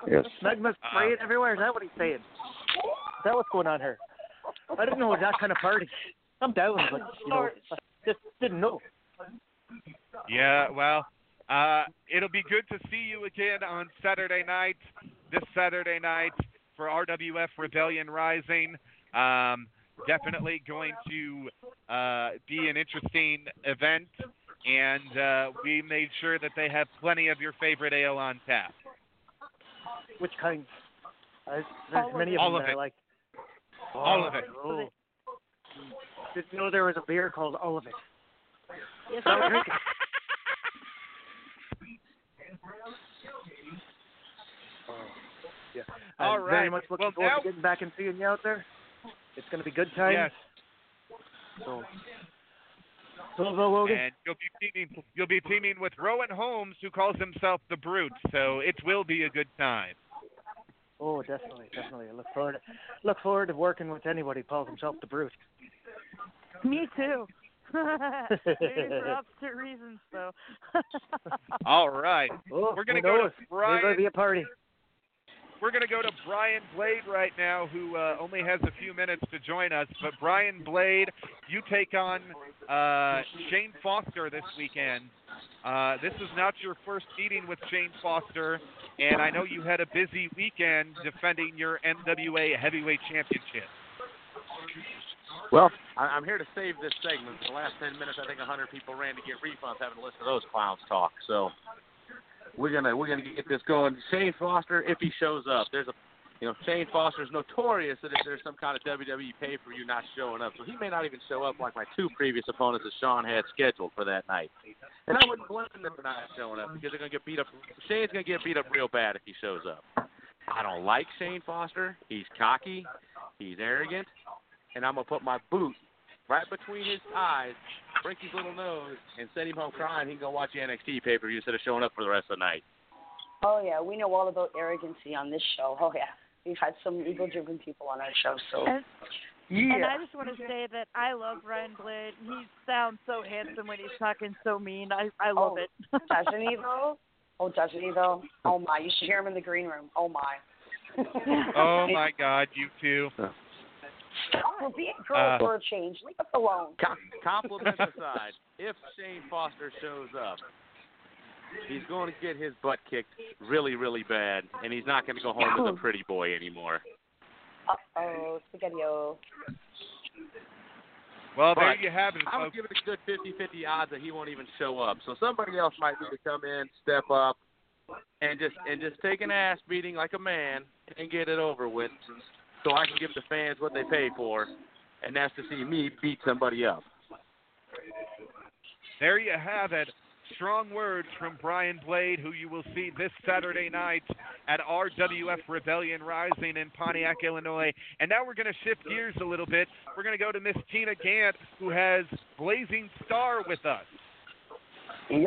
Yes. Smegma's Uh-uh. spraying everywhere. Is that what he's saying? Is that what's going on here? I didn't know it was that kind of party. I'm down, but you know, I just didn't know. Yeah, well, uh, it'll be good to see you again on Saturday night, this Saturday night for RWF Rebellion Rising. Um, definitely going to uh, be an interesting event, and uh, we made sure that they have plenty of your favorite ale on tap. Which kind? Uh, there's All of many of All them of that it. I like. All of it. Oh. Didn't know there was a beer called Olivet. Yes, Don't sir. drink it. Yeah. All I'm Very much looking Well, forward now- to getting back and seeing you out there. It's going to be good times. Yes. So, so we'll, we'll And you'll be teaming you'll be teaming with Rowan Holmes, who calls himself the Brute. So it will be a good time. Oh, definitely, definitely. I look forward to, look forward to working with anybody who calls himself the Brute. Me too. Maybe for opposite reasons, though. All right. Oh, We're gonna go knows? to There's going to be a party. We're going to go to Brian Blade right now, who uh, only has a few minutes to join us. But Brian Blade, you take on uh, Shane Foster this weekend. Uh, this is not your first meeting with Shane Foster, and I know you had a busy weekend defending your NWA Heavyweight Championship. Well, I'm here to save this segment. The last 10 minutes, I think 100 people ran to get refunds having to listen to those clowns talk. So we're gonna we're gonna get this going. Shane Foster, if he shows up, there's a you know Shane Foster's notorious that if there's some kind of WWE pay per view not showing up, so he may not even show up like my two previous opponents that Sean had scheduled for that night. And I wouldn't blame them for not showing up because they're gonna get beat up. Shane's gonna get beat up real bad if he shows up. I don't like Shane Foster. He's cocky. He's arrogant. And I'm to put my boot right between his eyes, break his little nose, and send him home crying. He can go watch the NXT pay per view instead of showing up for the rest of the night. Oh yeah, we know all about arrogancy on this show. Oh yeah, we've had some ego-driven people on our show. So And, yeah, and I just want to say that I love Brian Blade. He sounds so handsome when he's talking so mean. I I love Oh, it. doesn't he though? Oh, doesn't he though? Oh my, you should hear him in the green room. Oh my. Oh my God, you two. We're being girls Uh, for a change. Leave us alone. Com- compliments aside, if Shane Foster shows up, he's going to get his butt kicked really, really bad, and he's not going to go home as a pretty boy anymore. Uh oh, spaghetti-o. Well, there you have it, I would folks. give it a good 50-50 odds that he won't even show up. So somebody else might need to come in, step up, and just and just take an ass beating like a man and get it over with, so I can give the fans what they pay for, and that's to see me beat somebody up. There you have it. Strong words from Brian Blade, who you will see this Saturday night at RWF Rebellion Rising in Pontiac, Illinois. And now we're going to shift gears a little bit. We're going to go to Miss Tina Gant, who has Blazing Star with us. Yep.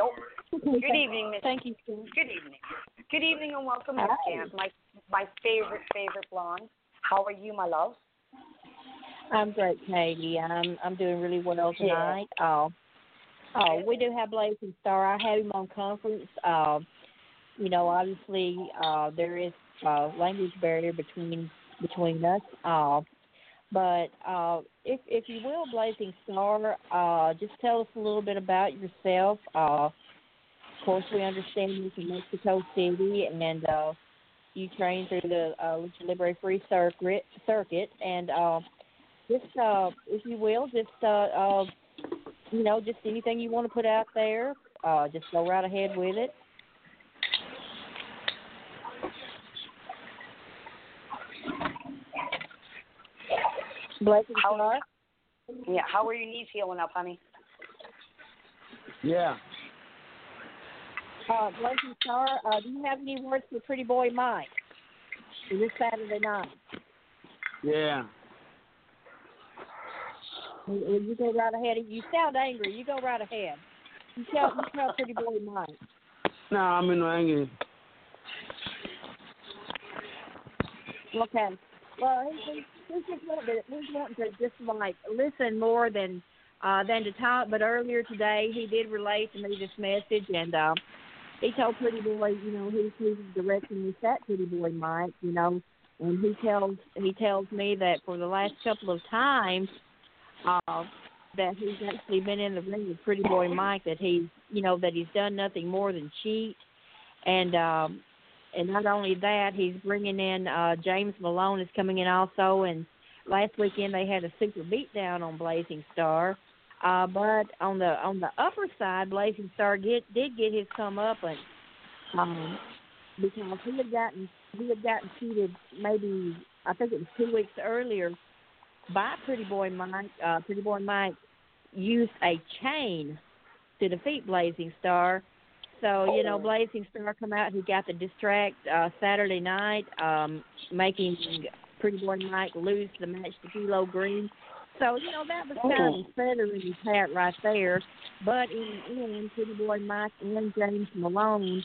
Good evening, Miss. Thank you. Good evening. Good evening and welcome, Miss Gant, my my favorite favorite blonde. How are you, my love? I'm great, Katie. I'm I'm doing really well Yeah. tonight. Uh, uh, we do have Blazing Star. I had him on conference. Uh, you know, obviously uh, there is a language barrier between between us. Uh, but uh, if if you will, Blazing Star, uh, just tell us a little bit about yourself. Uh, of course, we understand you're from Mexico City, and uh, you train through the uh, Lucha Libre Free Circuit. Circuit, and uh, just uh, if you will, just uh, uh, you know, just anything you want to put out there, uh, just go right ahead with it. Blazing Star. Yeah. How are your knees healing up, honey? Yeah. Uh, Blazing Star, uh, do you have any words for Pretty Boy Mike for this Saturday night? Yeah. You you go right ahead. You sound angry. You go right ahead. You tell, you tell Pretty Boy Mike. No, I'm in no anger. Okay. Well, he, he, he's just wanting to, he's wanting to just like listen more than uh, than to talk. But earlier today, he did relay to me this message, and uh, he told Pretty Boy, you know, he's he's directing this at Pretty Boy Mike, you know, and he tells he tells me that for the last couple of times uh, that he's actually been in the ring with Pretty Boy Mike, that he's you know that he's done nothing more than cheat, and um, and not only that, he's bringing in uh, James Malone is coming in also, and last weekend they had a super beatdown on Blazing Star. Uh, but on the on the upper side, Blazing Star get did get his come up and um, because he had gotten he had gotten cheated maybe I think it was two weeks earlier by Pretty Boy Mike. Uh, Pretty Boy Mike used a chain to defeat Blazing Star. So you know, Blazing Star come out. He got the distract uh, Saturday night, um, making Pretty Boy Mike lose the match to Kilo Green. So you know that was kind of feather in his hat right there. But in the end, Pretty Boy Mike and James Malone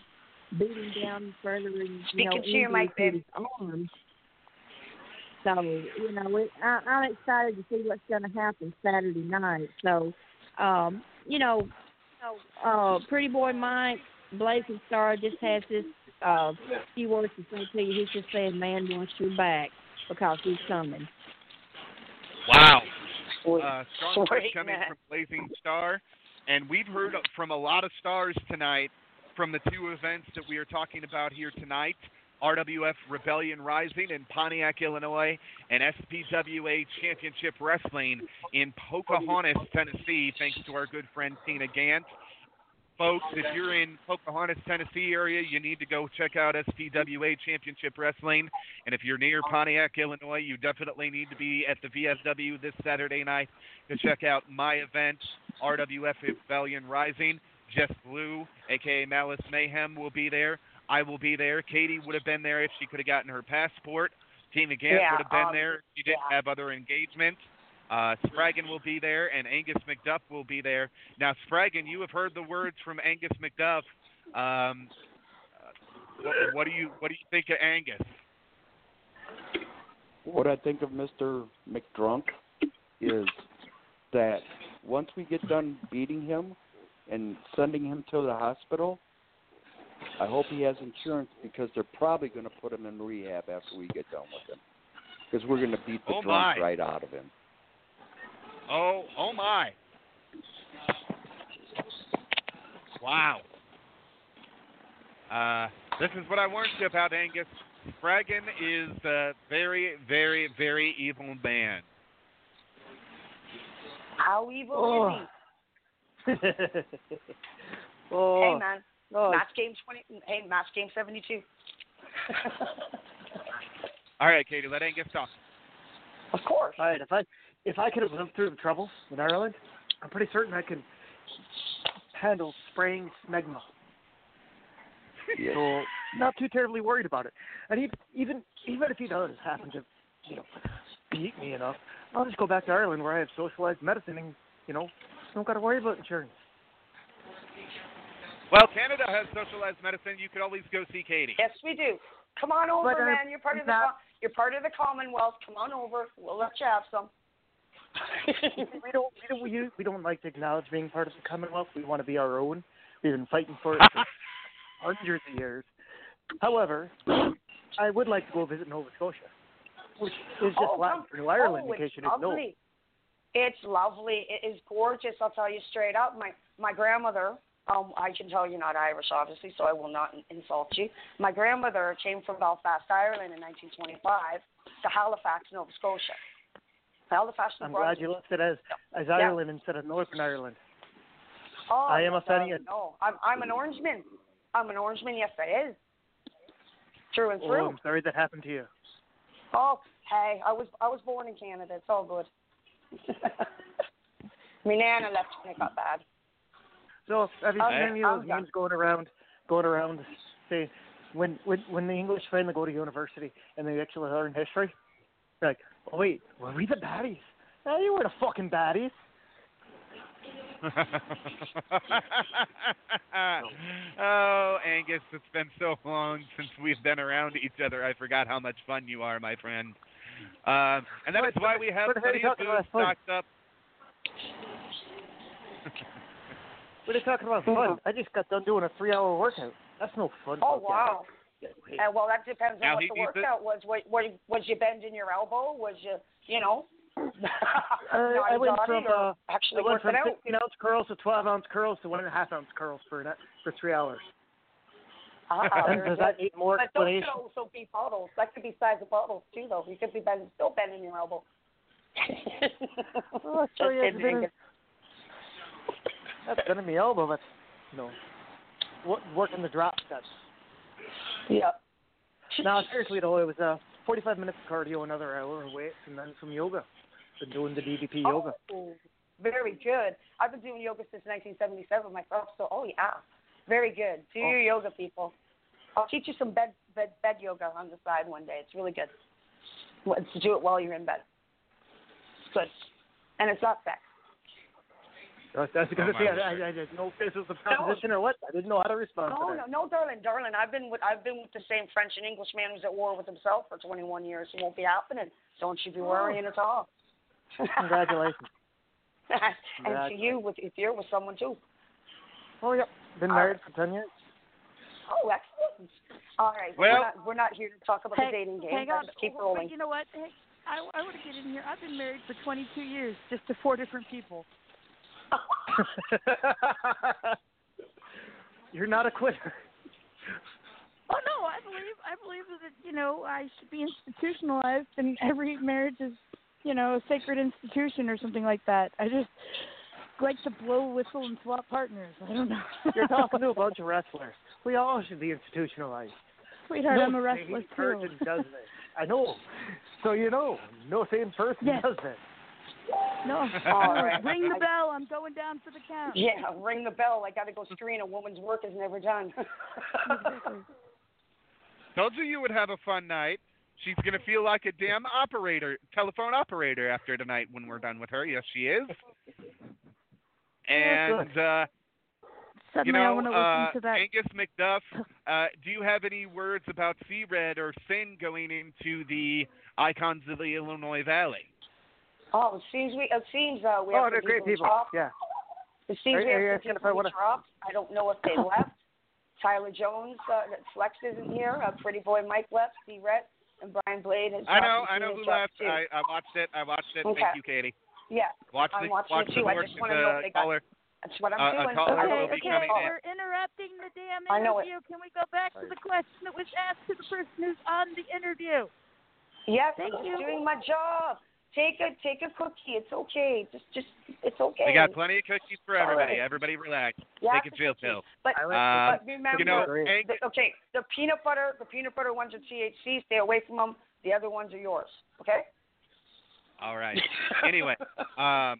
beat him down further in you know Speaking to your injury mic, to babe. his arm. So you know, it, I, I'm excited to see what's going to happen Saturday night. So, um, you know, uh, Pretty Boy Mike, Blazing Star just has this uh, few words to say to you. He's just saying, "Man, wants you back because he's coming." Wow. Uh, strong push Sweet, coming man. from Blazing Star. And we've heard from a lot of stars tonight from the two events that we are talking about here tonight RWF Rebellion Rising in Pontiac, Illinois, and SPWA Championship Wrestling in Pocahontas, Tennessee, thanks to our good friend Tina Gant. Folks, if you're in Pocahontas, Tennessee area, you need to go check out SPWA Championship Wrestling. And if you're near Pontiac, Illinois, you definitely need to be at the VFW this Saturday night to check out my event, RWF Rebellion Rising. Jess Blue, aka Malice Mayhem, will be there. I will be there. Katie would have been there if she could have gotten her passport. Tina Gant Yeah, would have been um, there if she didn't have other engagements. Uh, Spraggon will be there, and Angus McDuff will be there. Now, Spraggon, you have heard the words from Angus McDuff. Um, uh, what, what do you what do you think of Angus? What I think of Mr. McDrunk is that once we get done beating him and sending him to the hospital, I hope he has insurance because they're probably going to put him in rehab after we get done with him. Because we're going to beat the Oh, drunk right out of him. Oh, oh my! Wow. Uh, this is what I warned you about, Angus. Spraggon is a very, very, very evil man. How evil Oh. is he? oh, Hey man, oh, match game twenty. Hey, match game seventy-two. All right, Katie, let Angus talk. of course. All right, if I if I could have lived through the troubles in Ireland, I'm pretty certain I could handle spraying smegma. So not too terribly worried about it. And even even even if he does happen to, you know, beat me enough, I'll just go back to Ireland where I have socialized medicine and you know don't got to worry about insurance. Well, Canada has socialized medicine. You could always go see Katie. Yes, we do. Come on over, But, uh, man. You're part of the not- you're part of the Commonwealth. Come on over. We'll let you have some. We don't we don't we, we don't like to acknowledge being part of the Commonwealth. We want to be our own. We've been fighting for it for hundreds of years. However, I would like to go visit Nova Scotia, which is just Oh, Latin for New Ireland, oh, in case you didn't know. It's lovely. It is gorgeous. I'll tell you straight up. My my grandmother. Um, I can tell you're not Irish, obviously, so I will not insult you. My grandmother came from Belfast, Ireland, in 1925 to Halifax, Nova Scotia. Halifax, New I'm glad you left it as as Yeah. Ireland instead of Northern Ireland. Oh, I am a fan no, I'm I'm an Orangeman. I'm an Orangeman. Yes, I is. Through and Oh. I'm sorry that happened to you. Oh, hey, I was I was born in Canada. It's all good. My nana left when it got bad. So have you seen any of those memes going around going around saying when when when the English finally go to university and they actually learn history? Like, oh wait, were we the baddies? No, you were the fucking baddies. oh, Angus, it's been so long since we've been around each other. I forgot how much fun you are, my friend. Um, and that is But- why we have but how are you plenty of talking food about fun? stocked up. What are you talking about fun? I just got done doing a three hour workout. That's no fun. Oh fuck wow. that. Uh, well, that depends on Now, what he the needs it- workout was. What, what, was you bending your elbow? Was you, you know? Uh, I went naughty from or uh, actually I went from working out. 16 ounce curls to 12 ounce curls to one and a half ounce curls for an, for three hours. And very does that need more But those could explanation? also be bottles. That could be size of bottles too, though. You could be bend, still bending your elbow. Oh, Just sorry, kidding, I've been- Angus. That's been in my elbow, but you know, working the drop steps. Yeah. No, seriously though, it was uh, 45 minutes of cardio, another hour of weights, and then some yoga. Been doing the DDP yoga. Oh, very good. I've been doing yoga since 1977 myself, so oh yeah, very good. Do Oh. your yoga, people. I'll teach you some bed bed bed yoga on the side one day. It's really good. To do it while you're in bed. Good, and it's not sex. Oh, that's, that's gonna Oh, say I, I, I didn't know if this was a proposition or what. I didn't know how to respond No, to no, that. no, darling, darling. I've been with I've been with the same French and English man who's at war with himself for 21 years. It won't be happening. Don't you be oh. worrying at all. Congratulations. and to you, with if you're with someone too. Oh yeah, been married for ten years. Oh, excellent. All right. Well- we're, not, we're not here to talk about Hey, the dating game. hang I'll on. just keep But you know what? Hey, I, I want to get in here. I've been married for 22 years, just to four different people. You're not a quitter. Oh no, I believe I believe that you know I should be institutionalized, and every marriage is you know a sacred institution or something like that. I just like to blow whistle and swap partners. I don't know. You're talking to a bunch of wrestlers. We all should be institutionalized. Sweetheart, no I'm a wrestler too. person does this. I know. So you know, no sane person Yes. does this. No, All right. ring the bell. I'm going down for the count. Yeah, ring the bell. I got to go screen. A woman's work is never done. Told you you would have a fun night. She's gonna feel like a damn operator, telephone operator after tonight when we're done with her. Yes, she is. And uh, you Suddenly I know, want to uh, listen to that. Angus McDuff, uh, do you have any words about C Red or Syn going into the Icons of the Illinois Valley? Oh, it seems we. It seems uh, we Oh, have they're great people. dropped. Yeah. It seems Are- we have some people I who dropped. I don't know if they left. Tyler Jones, uh, Flex isn't here. Uh, Pretty Boy Mike left. C. Red and Brian Blade. Has I know, I know who left. too. I, I watched it. I watched it. Okay. Thank you, Katie. Yeah, Watch I'm the watching watch it too. the i just want to know if they got out. that's what i'm Uh, doing. caller Okay, okay, we're interrupting the damn I know it. interview. Can we go back to the question that was asked to the person who's on the interview? Yes, Thank I'm you. just doing my job. Take a take a cookie. It's okay. Just just it's okay. We got plenty of cookies for everybody. right. Everybody relax. Yeah, Take a chill pill. But, Um, but remember, you know, the, okay, the peanut butter, the peanut butter ones are THC. Stay away from them. The other ones are yours. Okay. All right. Anyway, um,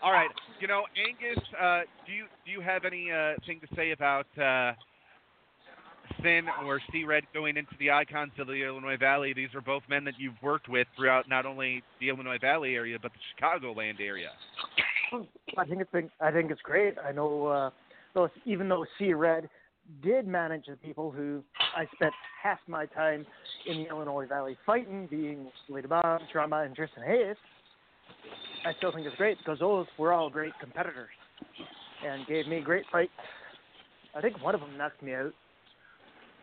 all right. You know, Angus, uh, do you do you have any uh, thing to say about uh, Or C Red going into the icons of the Illinois Valley? These are both men that you've worked with throughout not only the Illinois Valley area but the Chicagoland area. I think it's been, I think it's great. I know, uh, even though C Red did manage the people who I spent half my time in the Illinois Valley fighting, being Lady Bomb, Trauma, and Tristan Hayes, I still think it's great because those were all great competitors and gave me great fights. I think one of them knocked me out.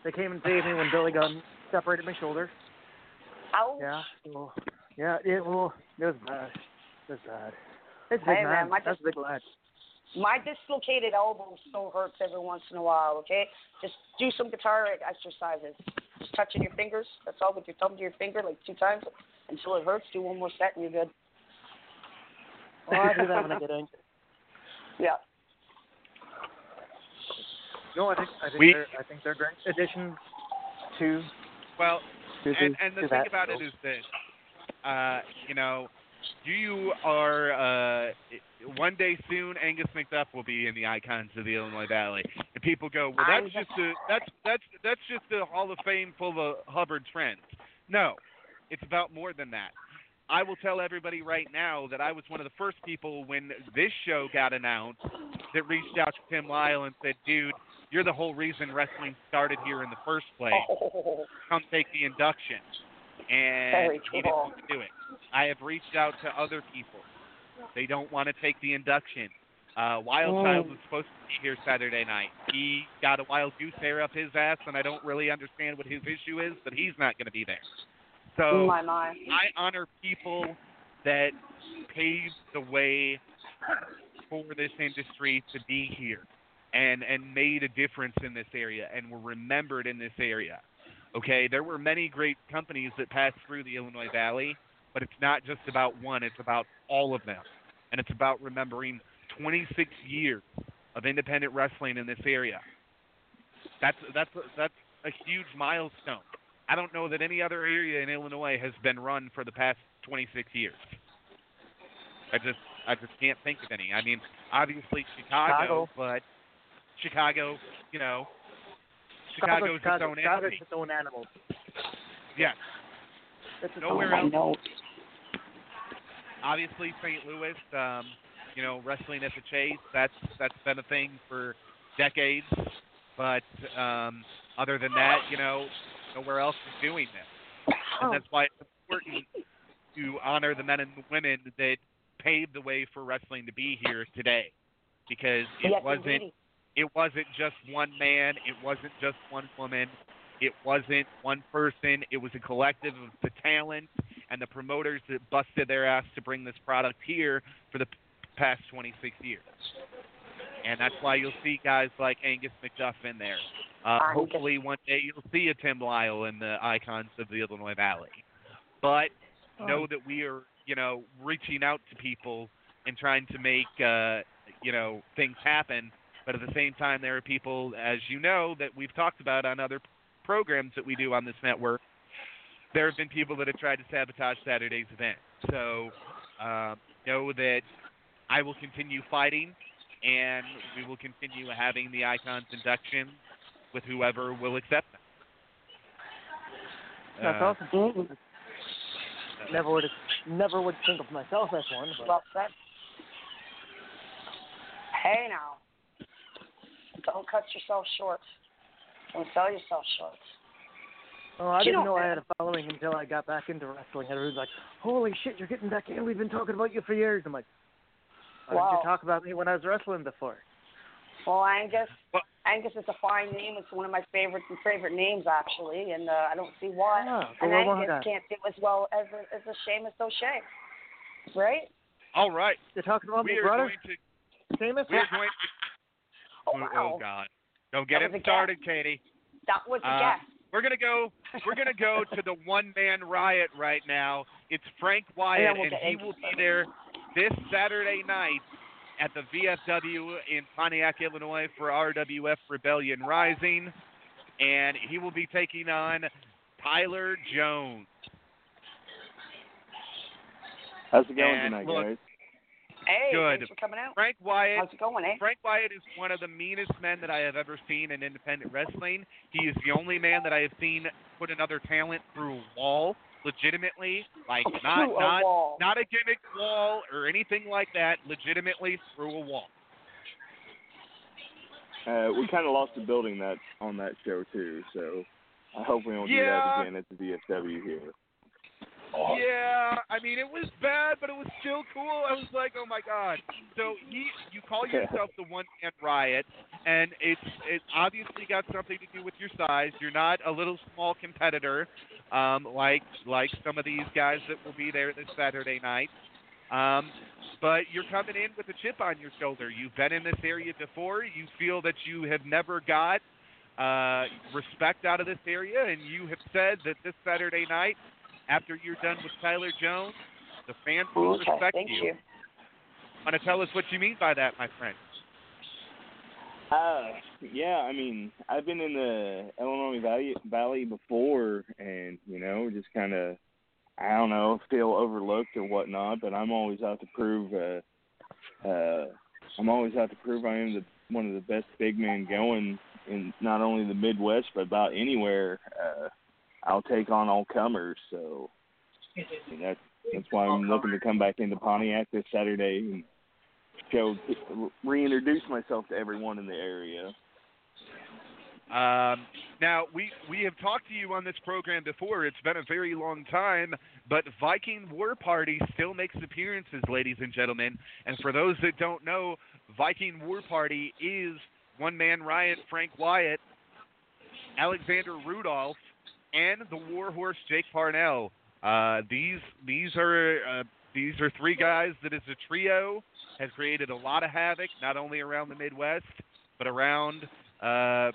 They came and saved me when Billy Gunn separated my shoulder. Ow. Yeah. So, yeah. It, well, it was bad. It was bad. It's big Hey, man. man, my That's a big lad. My dislocated elbow still hurts every once in a while. Okay. Just do some guitar exercises. Just touching your fingers. That's all with your thumb to your finger, like two times until it hurts. Do one more set and you're good. Oh, I do that when I get angry. Yeah. No, I think I think We- they're I think they're great additions to Well, to and, the- and the to thing that about it show. this, uh, you know, you are uh, one day soon. Angus McDuff will be in the icons of the Illinois Valley, and people go, "Well, that's I'm- just a that's that's that's just a Hall of Fame full of Hubbard's friends." No, it's about more than that. I will tell everybody right now that I was one of the first people when this show got announced that reached out to Tim Lyle and said, "Dude, you're the whole reason wrestling started here in the first place. Oh, Come take the induction." And Very he didn't want to do it. I have reached out to other people. They don't want to take the induction. Uh, Wild Mm. Child was supposed to be here Saturday night. He got a wild goose hair up his ass, and I don't really understand what his issue is, but he's not going to be there. So my my. I honor people that paved the way for this industry to be here and and made a difference in this area and were remembered in this area. Okay, there were many great companies that passed through the Illinois Valley, but it's not just about one, it's about all of them. And it's about remembering 26 years of independent wrestling in this area. That's that's that's a huge milestone. I don't know that any other area in Illinois has been run for the past 26 years. I just I just can't think of any. I mean, obviously Chicago, Chicago. but Chicago, you know, Chicago, Chicago's Chicago, its own Chicago's entity. its own animal. It's its Nowhere else. Obviously, St. Louis, um, you know, wrestling at the Chase. That's that's been a thing for decades. But um, other than that, you know, nowhere else is doing this, and that's why it's important to honor the men and women that paved the way for wrestling to be here today, because it Yes, wasn't indeedy. It wasn't just one man, it wasn't just one woman, it wasn't one person, it was a collective of the talent and the promoters that busted their ass to bring this product here for the p- past 26 years. And that's why you'll see guys like Angus McDuff in there. Uh, hopefully one day you'll see a Tim Lyle in the icons of the Illinois Valley. But know that we are, you know, reaching out to people and trying to make, uh, you know, things happen. But at the same time, there are people, as you know, that we've talked about on other programs that we do on this network. There have been people that have tried to sabotage Saturday's event. So um, know that I will continue fighting, and we will continue having the icons induction with whoever will accept them. That's Uh, awesome. Never would never would think of myself as one. But Well said. Hey now. Don't cut yourself short. Don't sell yourself short. Oh, I You didn't know I had a following until I got back into wrestling. Everyone's like, "Holy shit, you're getting back in! We've been talking about you for years." I'm like, "Why didn't you talk about me when I was wrestling before?" Well, Angus, Angus is a fine name. It's one of my favorite favorite names actually, and uh, I don't see why. Oh, and well, well Angus done. can't do as well as a, as a Sheamus O'Shea, right? all right. You're talking about we me, brother. going to Seamus? we are going to Oh, oh. God. Don't get That him was a started, Katie. That was a Uh, guess. We're gonna go. We're gonna go to the one man riot right now. It's Frank Wyatt, then we'll and he will be there this Saturday night at the VFW in Pontiac, Illinois, for RWF Rebellion Rising, and he will be taking on Tyler Jones. How's it going And tonight, look, guys? Hey, Good. thanks for coming out. Frank Wyatt. How's it going, eh? Frank Wyatt is one of the meanest men that I have ever seen in independent wrestling. He is the only man that I have seen put another talent through a wall, legitimately, like not Through a not wall. not a gimmick wall or anything like that. Legitimately through a wall. Uh, we kind of lost the building that on that show too, so I hope we don't do that again at the VFW here. Yeah, I mean it was bad, but it was still cool. I was like, oh my god. So he, you call yourself the one man riot, and it's it obviously got something to do with your size. You're not a little small competitor, um, like like some of these guys that will be there this Saturday night. Um, but you're coming in with a chip on your shoulder. You've been in this area before. You feel that you have never got uh, respect out of this area, and you have said that this Saturday night, after you're done with Tyler Jones, the fans will Okay, respect thank you. Want to tell us what you mean by that, my friend? Uh, yeah, I mean, I've been in the Illinois Valley Valley before, and you know, just kind of, I don't know, feel overlooked or whatnot. But I'm always out to prove, uh, uh, I'm always out to prove I am the one of the best big men going in not only the Midwest but about anywhere. Uh, I'll take on all comers, so mean, that's that's why I'm looking to come back into Pontiac this Saturday and show reintroduce myself to everyone in the area. Um, now we we have talked to you on this program before. It's been a very long time, but Viking War Party still makes appearances, ladies and gentlemen. And for those that don't know, Viking War Party is one man riot Frank Wyatt, Alexander Rudolph, and the Warhorse Jake Parnell. Uh, these these are uh, these are three guys that is a trio has created a lot of havoc not only around the Midwest but around uh,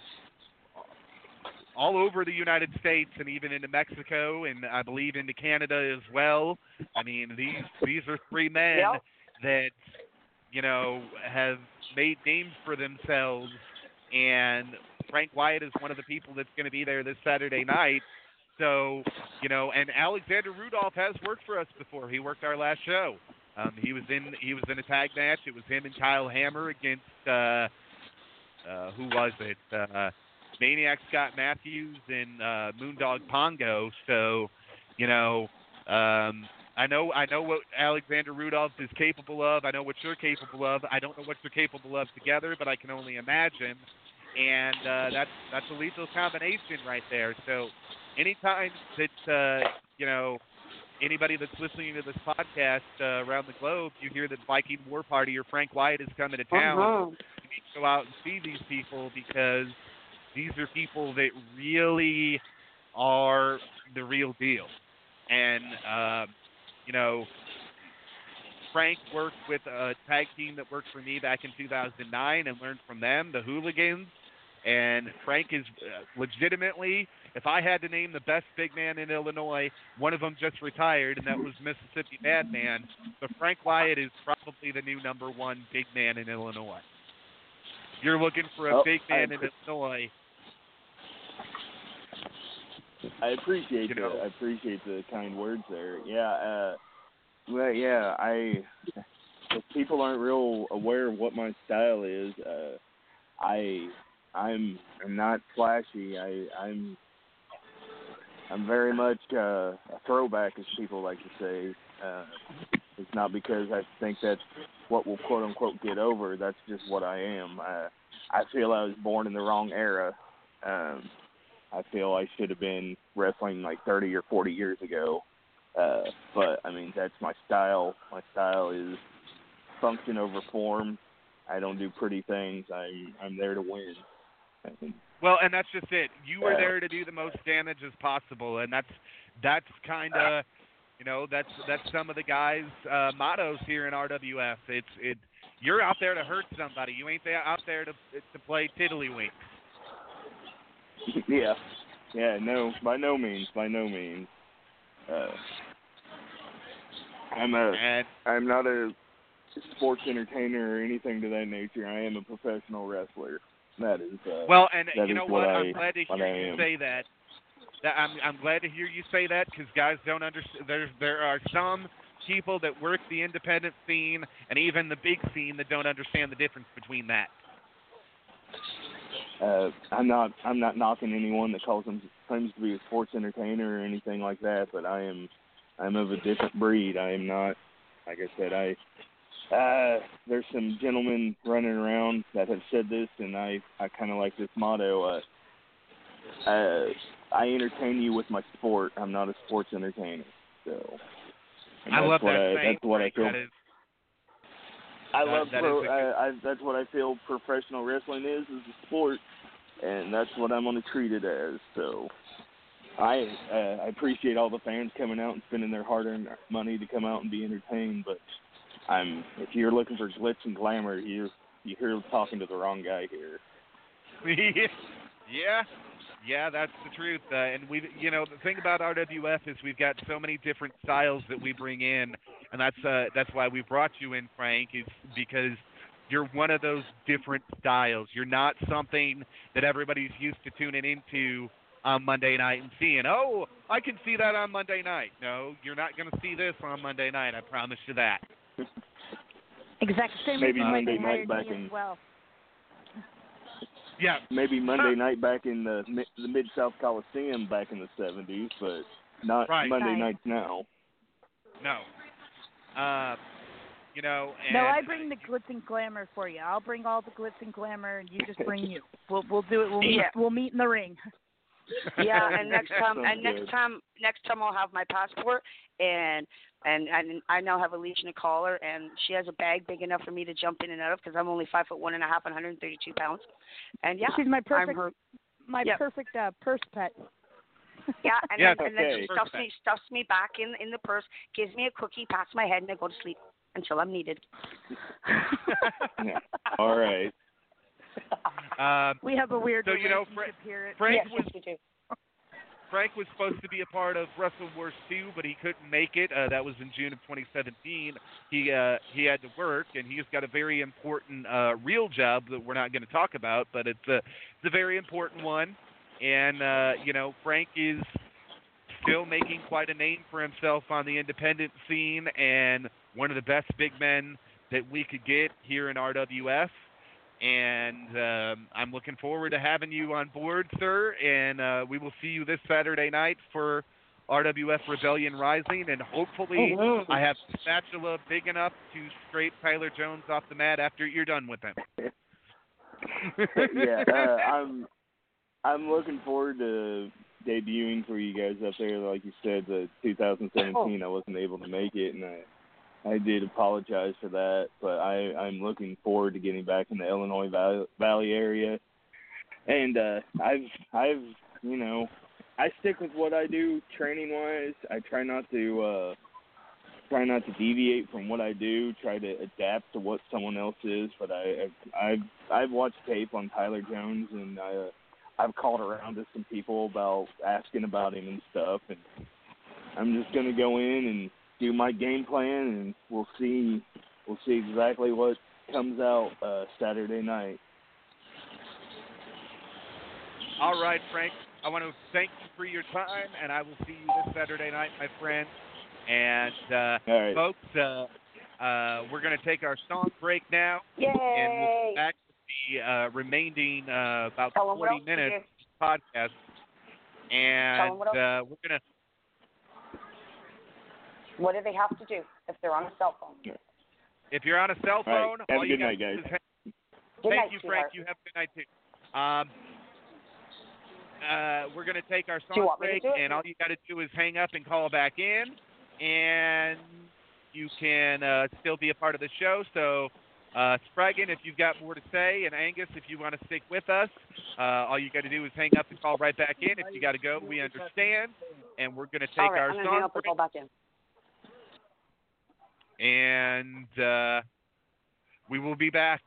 all over the United States and even into Mexico and I believe into Canada as well. I mean these these are three men Yep. that you know have made names for themselves and Frank Wyatt is one of the people that's going to be there this Saturday night. So, you know, and Alexander Rudolph has worked for us before. He worked our last show. Um, he was in he was in a tag match. It was him and Kyle Hammer against uh, uh, who was it? Uh, Maniac Scott Matthews and uh, Moondog Pongo. So, you know, um, I know I know what Alexander Rudolph is capable of. I know what you're capable of. I don't know what you're capable of together, but I can only imagine. And uh, that's that's a lethal combination right there. So, anytime that uh, you know anybody that's listening to this podcast uh, around the globe, you hear that Viking War Party or Frank Wyatt is coming to town, Uh-huh. you need to go out and see these people because these are people that really are the real deal. And um, you know, Frank worked with a tag team that worked for me back in 2009 and learned from them, the Hooligans. And Frank is uh, legitimately, if I had to name the best big man in Illinois, one of them just retired, and that was Mississippi Madman. But Frank Wyatt is probably the new number one big man in Illinois. You're looking for a Oh, big man in Illinois. I appreciate You the. I appreciate the kind words there. Yeah, uh well yeah, I if people aren't real aware of what my style is, uh I I'm not flashy. I I'm I'm very much uh, a throwback, as people like to say. Uh, it's not because I think that's what will quote unquote get over. That's just what I am. I, I feel I was born in the wrong era. Um, I feel I should have been wrestling like 30 or 40 years ago. Uh, but I mean, that's my style. My style is function over form. I don't do pretty things. I'm I'm there to win. Well, and that's just it. You were there to do the most damage as possible, and that's that's kind of, you know, that's that's some of the guys' uh, mottos here in RWF. It's it. You're out there to hurt somebody. You ain't there out there to to play tiddlywinks. yeah, yeah, no, by no means, by no means. Uh, I'm a, And I'm not a sports entertainer or anything to that nature. I am a professional wrestler. That is. Uh, well, and you know what what? I, I'm glad to hear you say that. That I'm I'm glad to hear you say that because guys don't understand. There's there are some people that work the independent scene and even the big scene that don't understand the difference between that. uh, I'm not I'm not knocking anyone that calls them claims to be a sports entertainer or anything like that, but I am I'm of a different breed. I am not like I said, I uh there's some gentlemen running around that have said this and I I kinda like this motto, uh uh I entertain you with my sport. I'm not a sports entertainer. So I that's love what that I, saying. that's what I feel That is I love that pro. I, I, that's what I feel professional wrestling is is a sport, and that's what I'm going to treat it as. So, I uh, I appreciate all the fans coming out and spending their hard-earned money to come out and be entertained. But I'm if you're looking for glitz and glamour, you're you're talking to the wrong guy here. yeah, yeah, that's the truth. Uh, and we, you know, the thing about RWF is we've got so many different styles that we bring in, and that's uh, that's why we brought you in, Frank, is because you're one of those different styles. You're not something that everybody's used to tuning into on Monday night and seeing. Oh, I can see that on Monday night. No, you're not going to see this on Monday night. I promise you that. Exactly. Same Maybe reason Monday night back in- well. Yeah. Maybe Monday night back in the the Mid South Coliseum back in the '70s, but not Right. Monday Right. nights now. No. Uh, you know, and No, I bring the glitz and glamour for you. I'll bring all the glitz and glamour, and you just bring you. We'll we'll do it. We'll meet, Yeah. we'll meet in the ring. yeah, and next time, Sounds and next time, next time I'll have my passport, and and and I now have a Legion of collar, and she has a bag big enough for me to jump in and out of because I'm only five foot one and a half, and 132 pounds, and yeah, She's my I'm perfect her. my Yep. perfect uh, purse pet. Yeah, and Yeah, then and then she stuffs me stuffs me back in in the purse, gives me a cookie, pats my head, and I go to sleep until I'm needed. All right. um, we have a weird So, you know, relationship here. Frank yes, was yes, we do. Frank was supposed to be a part of Wrestle Wars 2, but he couldn't make it. Uh, that was in June of 2017. He uh, he had to work, and he's got a very important uh, real job that we're not going to talk about, but it's a it's a very important one. And uh, you know, Frank is still making quite a name for himself on the independent scene and one of the best big men that we could get here in RWF. And um, I'm looking forward to having you on board, sir. And uh, we will see you this Saturday night for RWF Rebellion Rising. And hopefully, Mhm. I have a spatula big enough to scrape Tyler Jones off the mat after you're done with him. yeah, uh, I'm I'm looking forward to debuting for you guys up there. Like you said, the 2017, I wasn't able to make it, and I I did apologize for that. But I I'm looking forward to getting back in the Illinois Valley, Valley area, and uh, I've I've you know I stick with what I do training wise. I try not to. uh try not to deviate from what I do. Try to adapt to what someone else is. But I, I've I've watched tape on Tyler Jones, and I, uh, I've called around to some people about asking about him and stuff. And I'm just gonna go in and do my game plan, and we'll see we'll see exactly what comes out uh, Saturday night. All right, Frank. I want to thank you for your time, and I will see you this Saturday night, my friend. And uh, All right. folks, uh, uh, we're going to take our song break now, Yay! and we'll be back with the uh, remaining uh, about Tell 'em what 40 minutes podcast. And Tell 'em what else. uh, we're going to What do they have to do if they're on a cell phone? If you're on a cell All right. phone, Have all a you good gotta night, do guys. is hang- Good Thank night, you, Frank. sweetheart. You have a good night too. Um, uh, we're going to take our Do song want me to break, and all you got to do is hang up and call back in, and you can uh, still be a part of the show. So, uh, Spraggon, if you've got more to say, and Angus, if you want to stick with us, uh, all you got to do is hang up and call right back in. If you got to go, we understand, and we're going to take All right, our I'm gonna song hang up and break. And uh, we will be back.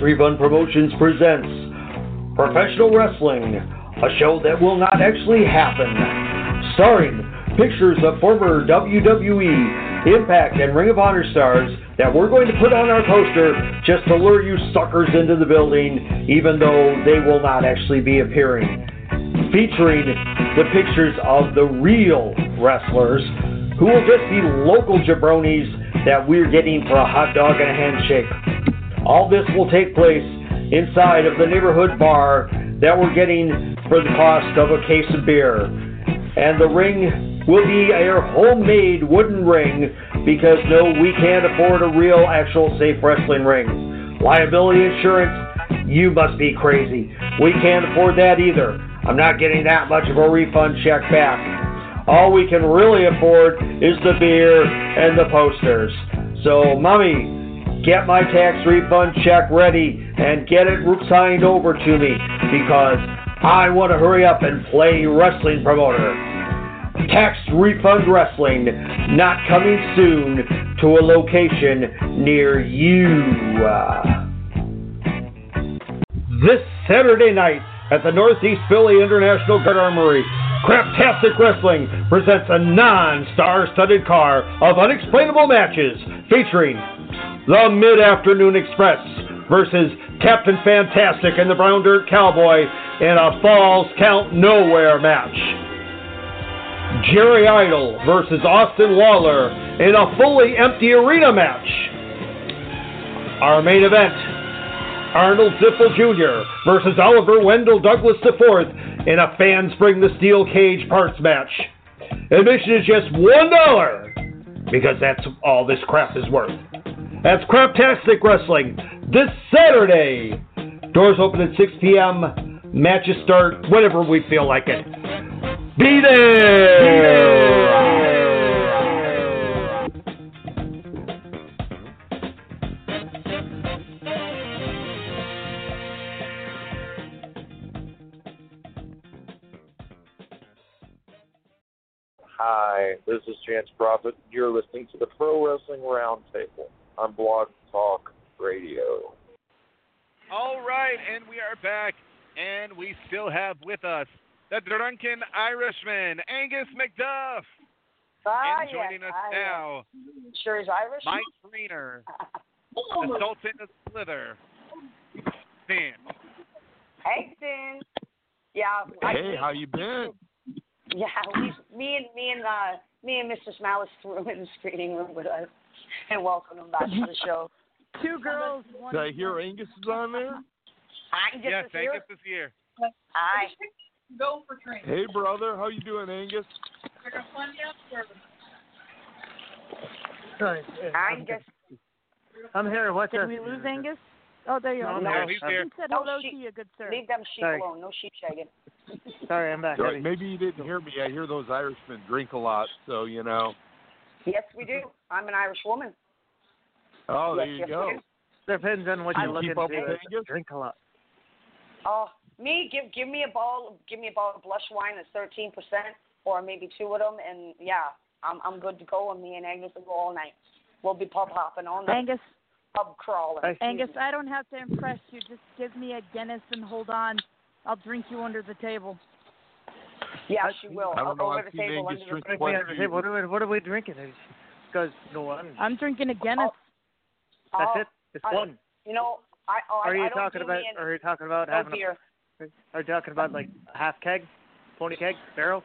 Refund Promotions presents Professional Wrestling, a show that will not actually happen. Starring pictures of former WWE, Impact, and Ring of Honor stars that we're going to put on our poster just to lure you suckers into the building, even though they will not actually be appearing. Featuring the pictures of the real wrestlers who will just be local jabronis that we're getting for a hot dog and a handshake. All this will take place inside of the neighborhood bar that we're getting for the cost of a case of beer. And the ring will be a homemade wooden ring because no, we can't afford a real, actual safe wrestling ring. Liability insurance, you must be crazy. We can't afford that either. I'm not getting that much of a refund check back. All we can really afford is the beer and the posters. So, mommy, get my tax refund check ready and get it signed over to me because I want to hurry up and play wrestling promoter. Tax refund wrestling not coming soon to a location near you. This Saturday night at the Northeast Philly International Guard Armory, Craptastic Wrestling presents a non-star studded car of unexplainable matches featuring the Mid-Afternoon Express versus Captain Fantastic and the Brown Dirt Cowboy in a Falls Count Nowhere match. Jerry Idol versus Austin Waller in a fully empty arena match. Our main event, Arnold Ziffel Jr. versus Oliver Wendell Douglas IV in a Fans Bring the Steel Cage Parts match. Admission is just $1 because that's all this crap is worth. That's Craptastic Wrestling this Saturday. Doors open at 6 p.m. Matches start whenever we feel like it. Be there! Hi, this is Chance Prophet. You're listening to the Pro Wrestling Roundtable on Blog Talk Radio. All right, and we are back, and we still have with us the drunken Irishman, Angus McDuff. Ah, and joining yes, us ah, yes. now, Sure is Irish. Mike Greener, the Sultan of Slither. Stan. Hey, Syn. Yeah. I- Hey, how you been? Yeah, we, me and me and uh, me and Mr. Malice threw him in the screening room with us and welcomed him back to the show. Two girls, one. Did I hear Angus is on there? Angus yes, is here. Angus is here. Hi. Go for training. Hey, brother, how you doing, Angus? Sorry. Angus. I'm here. What's Did up? we lose Angus? Oh, there you are. No, No, he's here. Said No hello sheep. to you, good sir. Leave them sheep Sorry. alone. No sheep shagging. Sorry, I'm back. Sorry, maybe you didn't hear me. I hear those Irishmen drink a lot, so you know. Yes, we do. I'm an Irish woman. Oh, there Yes, you yes, go. Depends on what you're you looking keep up to Angus? drink a lot. Oh, me give give me a ball give me a ball of blush wine that's thirteen percent, or maybe two of them, and yeah, I'm I'm good to go. And me and Angus will go all night. We'll be pub hopping all night. Angus, Pub crawling. Angus, I don't have to impress you. Just give me a Guinness and hold on. I'll drink you under the table. Yeah, she will. I don't I'll know, go over the table under the table. quite what, are, we, what are we drinking? Because no one. I'm drinking a Guinness. That's Oh, it. It's I- one. You know, I oh, Are you I don't talking about? me and- Are you talking about no having beer. a? Are you talking about like half keg, pony keg, barrel?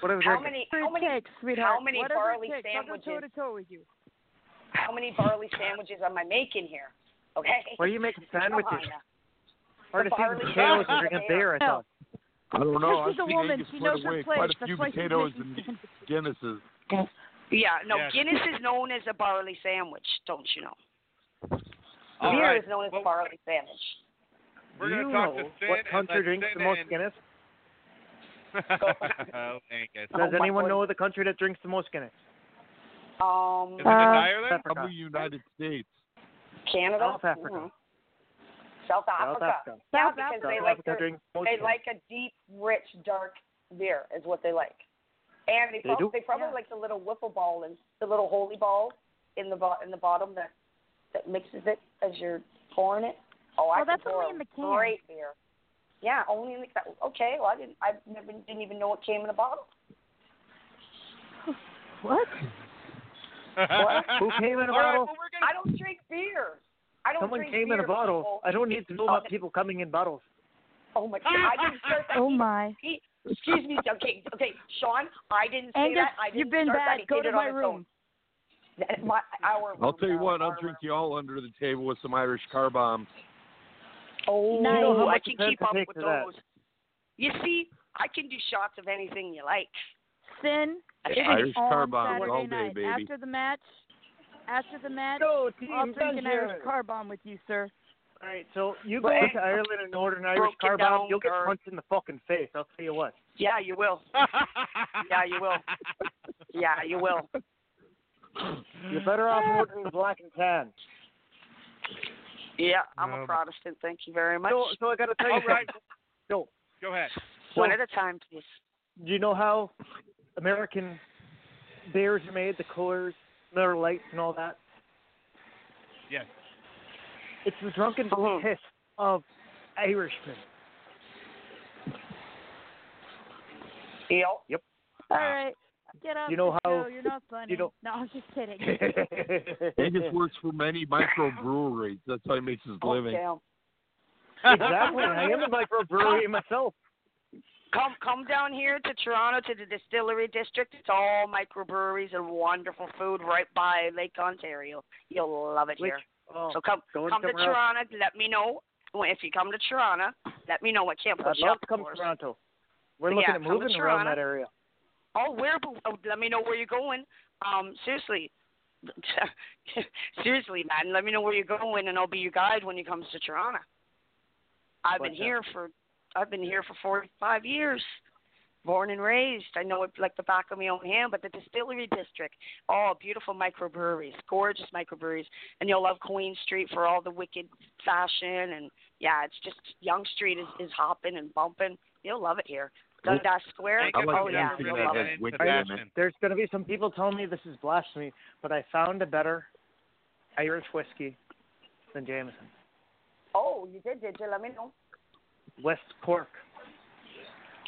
What are we How drinking? many? How many? it takes, sweetheart. How many Whatever barley it takes. I'll go sandwiches? toe to toe with you. How many barley sandwiches am I making here? Okay. What are you making sandwiches? Come on now. Hard to see barley potatoes and sandwiches. drinking beer. I thought. I don't know. She's I've a seen woman. Angus She knows her away place. quite a few why she's potatoes and. Guinnesses. Yeah, no, Yes. Guinness is known as a barley sandwich, don't you know? All Beer right. is known as Well, a barley sandwich. We're going you to talk know to Syn what country drinks Syn the most Guinness? oh, Angus. Oh, Does anyone know the country that drinks the most Guinness? Um, Is it Uh, Ireland? Africa. Probably United States. Canada, South Africa. South Africa. South Africa. Yeah, South because Africa. they South like Africa their, they like a deep, rich, dark beer is what they like, and they They prob- do? they probably Yeah. like the little wiffle ball and the little holy ball in the bo- in the bottom that that mixes it as you're pouring it. Oh, I that's can only in the can. Great beer. Yeah, only in the can. Okay, well, I didn't. I never didn't even know it came in a bottle. What? What? Who came in a All right, bottle? well, gonna- I don't drink beer. I don't Someone came in a bottle. people. I don't need to know oh, about people coming in bottles. Oh my god! I didn't start that. Oh my. He, excuse me. Okay, okay, Sean. I didn't say Angus, that. I didn't you've been start bad. That. He Go did to it my on his room. own. That- My, our I'll tell you now, what, I'll our drink you all under the table with some Irish car bombs. Oh, You know how I much can it tends keep to up with for that. those. You see, I can do shots of anything you like. Syn. It is Irish on car bombs Saturday all day, night. baby. After the match, after the match, Go, team I'll drink an Irish car bomb with you, sir. All right, so you go Well, to Ireland and order an Irish broke it car bomb, you'll get or- punched in the fucking face. I'll tell you what. Yeah, you will. yeah, you will. Yeah, you will. You're better off ordering the black and tan. Yeah, I'm Um, a Protestant. Thank you very much. So, so I got to tell you All right. something. So, Go ahead. One So- at a time, please. do you know how American beers are made, the Coors, Miller Lights, and all that? Yes. It's the drunken Uh-huh. piss of Irishmen. Yep. Yep. All right. Get off You know how- show. You're not funny. you know- No, I'm just kidding. Angus works for many microbreweries. That's how he makes his Oh, living. damn. exactly. I am a microbrewery myself. Come come down here to Toronto to the distillery district. It's all microbreweries and wonderful food right by Lake Ontario. You'll love it Which- here. oh, so come come to somewhere else. Toronto. Let me know if you come to Toronto. Let me know. I can't push I'd love to come to. Toronto. We're But looking yeah, at moving around that area. Oh, where? Oh, let me know where you're going. Um, seriously. seriously, man. Let me know where you're going, and I'll be your guide when you comes to Toronto. I've been here for I've been here for 45 years. Born and raised. I know it like the back of my own hand, but the distillery district, oh, beautiful microbreweries, gorgeous microbreweries. And you'll love Queen Street for all the wicked fashion. And yeah, it's just Yonge Street is, is hopping and bumping. You'll love it here. Dundas Square, like oh yeah, anything you'll love it. wicked it. There's going to be some people telling me this is blasphemy, but I found a better Irish whiskey than Jameson. Oh, you did, did you? Let me know. West Cork.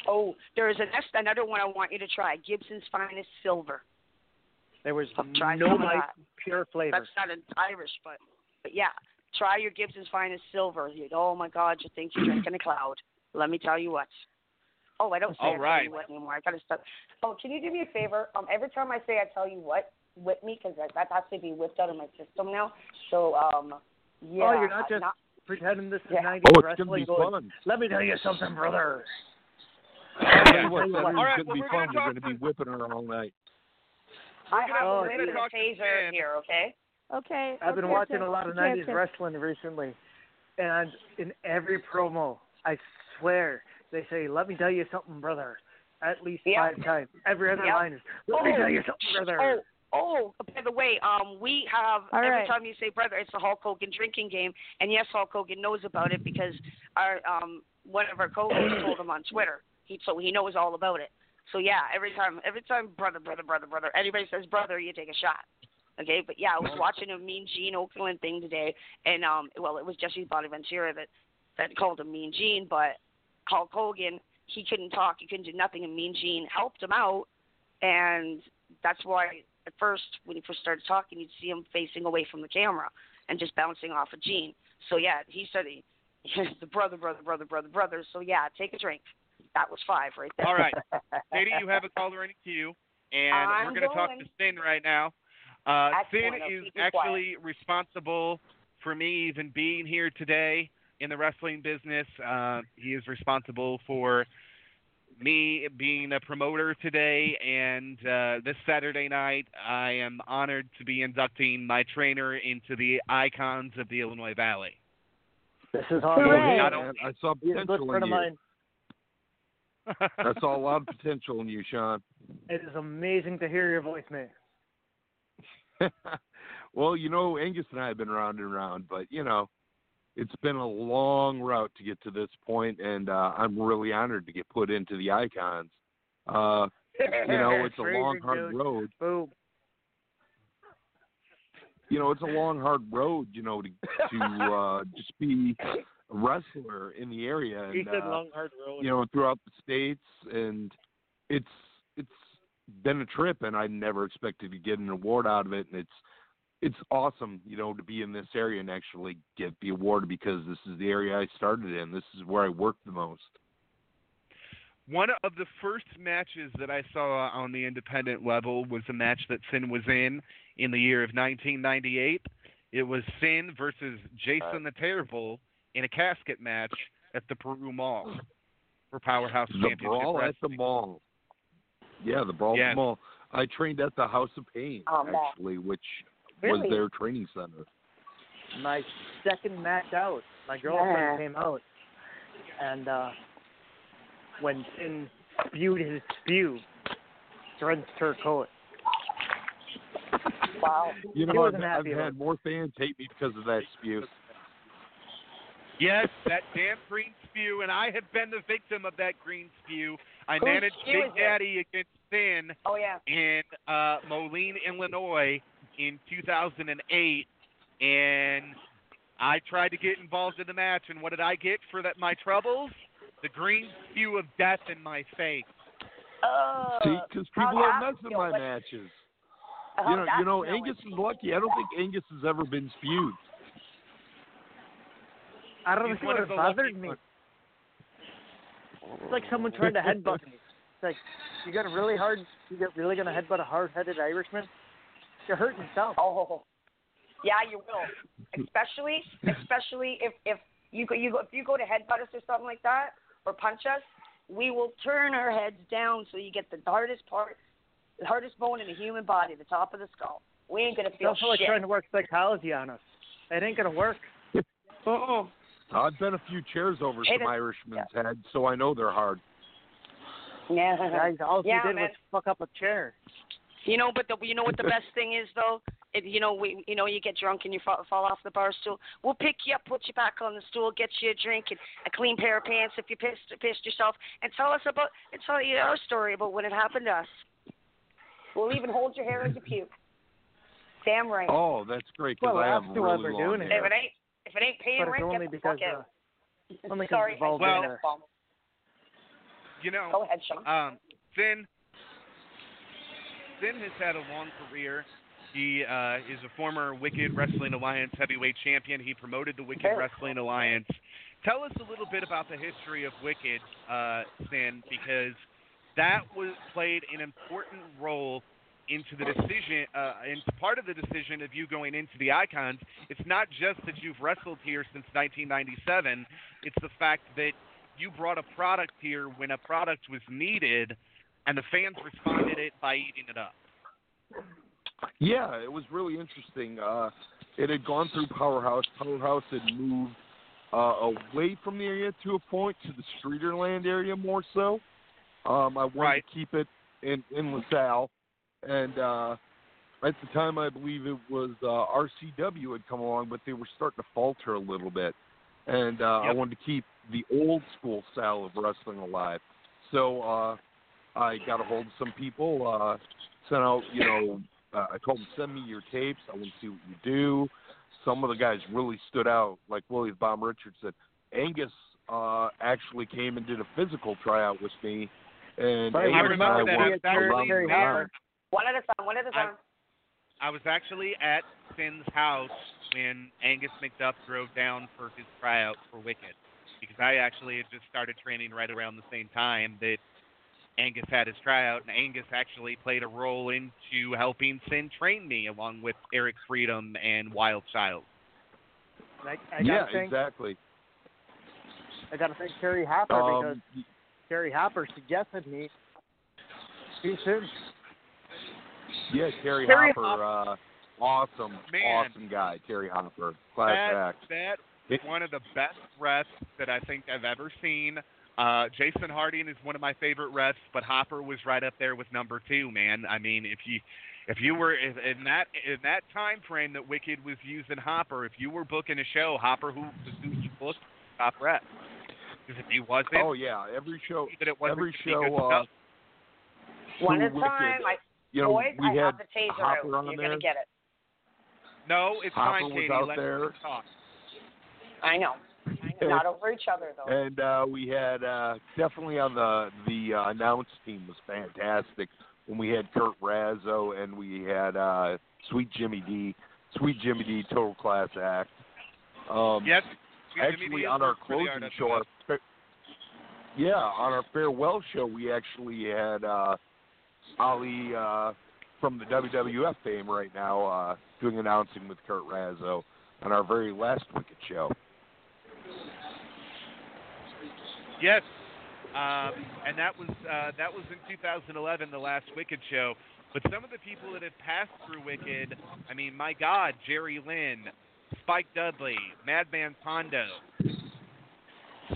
Oh, there is a another one I want you to try. Gibson's Finest Silver. There was Try no some of bite, that. pure flavor. That's not an Irish, but but yeah, try your Gibson's Finest Silver. You, oh my God, you think you're drinking a cloud? Let me tell you what. Oh, I don't say All I right. tell you what anymore. I gotta stop. Oh, can you do me a favor? Um, every time I say I tell you what, whip me because that, that has to be whipped out of my system now. So um, yeah. oh, you're not just pretending this is Yeah. 90s Oh, wrestling. gonna be going, fun. Let me tell you something, brother. I'll tell you what, All Saturday's right, gonna well, be we're fun. gonna We're gonna be whipping her all night. I gonna- oh, have we're a gonna little talk to taser here. Okay. Okay. I've been watching okay, a lot of okay, 90s okay. wrestling recently, and in every promo, I swear they say, "Let me tell you something, brother," at least Yep. five times. Every other Yep. line is, "Let me Oh, tell you something, brother." Oh. Oh, by the way, um, we have All every right. time you say brother, it's the Hulk Hogan drinking game, and yes, Hulk Hogan knows about it because our um one of our co-hosts told him on Twitter. He so he knows all about it. So yeah, every time every time brother, brother, brother, brother, anybody says brother, you take a shot. Okay, but yeah, I was watching a Mean Gene Okerlund thing today, and um, well, it was Jesse Bonaventura that that called him Mean Gene, but Hulk Hogan, he couldn't talk, he couldn't do nothing, and Mean Gene helped him out, and that's why at first when he first started talking, you'd see him facing away from the camera and just bouncing off of Gene. So yeah, he said he, he's the brother, brother, brother, brother, brother. So yeah, take a drink. That was five right there. All right. Katie, you have a caller in the queue, and I'm we're going to talk to. Syn right now. Uh, Syn is actually responsible for me even being here today in the wrestling business. Uh, he is responsible for me being a promoter today, and uh, this Saturday night, I am honored to be inducting my trainer into the icons of the Illinois Valley. This is awesome. hey, I saw a potential in of you. mine. I saw a lot of potential in you, Sean. It is amazing to hear your voice, mate. well, you know, Angus and I have been round and round, but you know, it's been a long route to get to this point, and uh, I'm really honored to get put into the icons. Uh, you know, it's a long, hard road. Boom. you know, it's a long, hard road, you know, to to uh, just be a wrestler in the area. And, He said uh, long hard road. you know, throughout the states, and it's it's been a trip, and I never expected to get an award out of it, and it's it's awesome, you know, to be in this area and actually get the award because this is the area I started in. This is where I worked the most. One of the first matches that I saw on the independent level was a match that Syn was in in the year of 1998. It was Syn versus Jason the Terrible in a casket match at the Peru Mall for Powerhouse The Championship brawl at the mall. Yeah, the brawl at the mall. I trained at the House of Pain Oh, actually, which Really? was their training center. my second match out, my girlfriend Yeah. came out, and uh when Syn spewed his spew, drenched her coat. Wow. You know, I've, wasn't I've happy had more fans hate me because of that spew. Yes, that damn green spew, and I have been the victim of that green spew. I Whose managed Big is it? Daddy against Syn Oh yeah. in uh, Moline, Illinois in 2008, and I tried to get involved in the match, and what did I get for that my troubles? The green spew of death in my face. Uh, See, because people don't that mess in my What- matches. how'd You know, you know. Angus is lucky. I don't think Angus has ever been spewed. I don't He's think it one would of have the lucky bothered me. ones. It's like someone trying to headbutt me. It's like you got a really hard. You get really gonna headbutt a hard-headed Irishman. You're hurting yourself. Oh, yeah, you will. Especially, especially if if you go, you go if you go to headbutt us or something like that, or punch us, we will turn our heads down so you get the hardest part, the hardest bone in the human body, the top of the skull. We ain't gonna feel It's feel also like trying to work psychology on us. It ain't gonna work. Mm-mm. I've bent a few chairs over Hey, some that- Irishmen's heads, so I know they're hard. Yeah. Guys, all yeah, did man. was fuck up a chair. You know, but the, you know what the best thing is though. If you know, we you know you get drunk and you fall, fall off the bar stool. We'll pick you up, put you back on the stool, get you a drink and a clean pair of pants if you pissed pissed yourself, and tell us about and tell you our story about when it happened to us. We'll even hold your hair as you puke. Damn right. Oh, that's great because Well, I have that's who really ever long doing it. hair. If it ain't if it ain't paying But it's rent, only get the because fuck out. uh, only 'cause Sorry, it's all I- Well- You know, Go ahead, Sean. Um, Finn, Finn has had a long career. He uh, is a former Wicked Wrestling Alliance heavyweight champion. He promoted the Wicked Wrestling Alliance. Tell us a little bit about the history of Wicked, uh, because that was played an important role into the decision, uh, into part of the decision of you going into the Icons. It's not just that you've wrestled here since 1997. It's the fact that you brought a product here when a product was needed, and the fans responded it by eating it up. Yeah, it was really interesting. Uh, it had gone through Powerhouse. Powerhouse had moved uh, away from the area to a point to the Streeterland area more so. Um, I wanted Right. to keep it in in LaSalle, and uh, at the time I believe it was uh, RCW had come along, but they were starting to falter a little bit, and uh, I wanted to keep the old school style of wrestling alive. So uh, I got a hold of some people, uh, sent out, you know, uh, I told them send me your tapes. I want to see what you do. Some of the guys really stood out, like Willie the Bomb Richards said. Angus uh, actually came and did a physical tryout with me, and Right, Angus I remember and that. I I worked was around actually the there. line. One at a time. One at a I- time. I was actually at Syn's house when Angus McDuff drove down for his tryout for Wicked, because I actually had just started training right around the same time that Angus had his tryout, and Angus actually played a role into helping Syn train me along with Eric Freedom and Wild Child. And I, I yeah, think, exactly. I gotta thank Terry Hopper because Um, Terry Hopper suggested me too soon. yeah, Terry, Terry Hopper, uh, awesome, Man. awesome guy, Terry Hopper, class that, act. that is one of the best refs that I think I've ever seen. Uh, Jason Harding is one of my favorite refs, but Hopper was right up there with number two. Man, I mean, if you if you were if, in that in that time frame that Wicked was using Hopper, if you were booking a show, Hopper who was who you booked top ref. Because if he wasn't, Oh yeah, every show, that it wasn't every gonna show. Uh. One through at a time. Wicked, I, you know, boys, we I had have the taser. Hopper on You're there. gonna get it. No, it's Hopper fine, was Katie. out Let there. talk. I know. Not over each other though. And uh, we had uh, definitely on the the uh, announce team was fantastic when we had Kurt Razzo and we had uh, Sweet Jimmy D, Sweet Jimmy D, total class act. Um, Yes. Actually on our works for the closing show, our yeah, on our farewell show, we actually had uh, Ali uh, from the WWF fame right now uh, doing announcing with Kurt Razzo on our very last Wicked show. Yes. Um, and that was uh, that was in 2011, the last Wicked show. But some of the people that have passed through Wicked, I mean, my God, Jerry Lynn, Spike Dudley, Madman Pondo.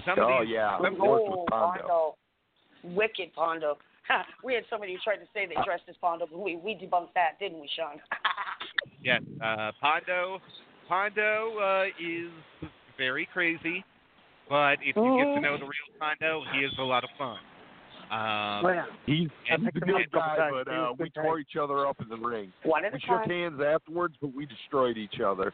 Some oh of these, yeah, some- of course with Oh, Pondo. Pondo. Wicked Pondo. We had somebody who tried to say they dressed as Pondo, but we, we debunked that, didn't we, Sean? Yes, uh, Pondo. Pondo uh, is very crazy, but if you get to know the real Pondo, he is a lot of fun. Um, Oh, yeah. He's, he's a good guy, times. but uh, we good tore each other up in the ring. One We shook time. hands afterwards, but we destroyed each other.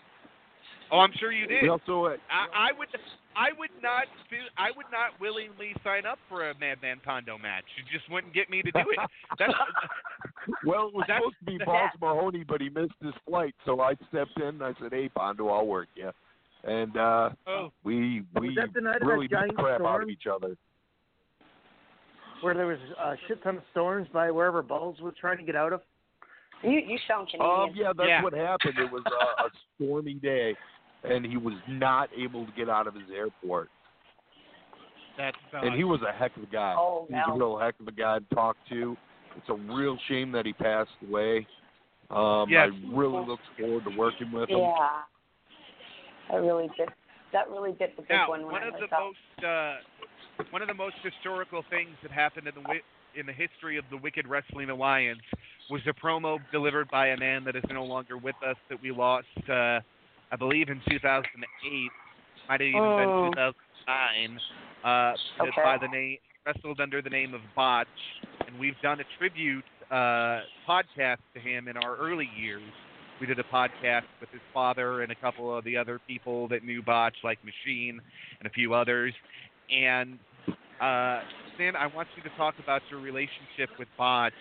Oh, I'm sure you did. We also uh, I, I would, I would not, do, I would not willingly sign up for a Madman Pondo match. You just wouldn't get me to do it. That's, well, it was That's- supposed to be Balls Mahoney, but he missed his flight, so I stepped in. and I said, "Hey, Pondo, I'll work you." And uh, oh, we we that the night really beat the giant crap out of each other. Where there was a shit ton of storms by wherever Balls was trying to get out of. You you sound Canadian. Um, yeah, that's Yeah. what happened. It was uh, a stormy day, and he was not able to get out of his airport. that's. And he was a heck of a guy. Oh, He's a no. real heck of a guy to talk to. It's a real shame that he passed away. Um, Yes. I really look forward to working with him. Yeah. That really bit. That really bit the big now, one one I of the that. most, uh, one of the most historical things that happened in the in the history of the Wicked Wrestling Alliance was a promo delivered by a man that is no longer with us that we lost, uh, I believe, in 2008. Might have even Oh. been 2009. Uh, Okay. by the name wrestled under the name of Botch, and we've done a tribute uh, podcast to him in our early years. We did a podcast with his father and a couple of the other people that knew Botch, like Machine and a few others. And uh, I want you to talk about your relationship with Botch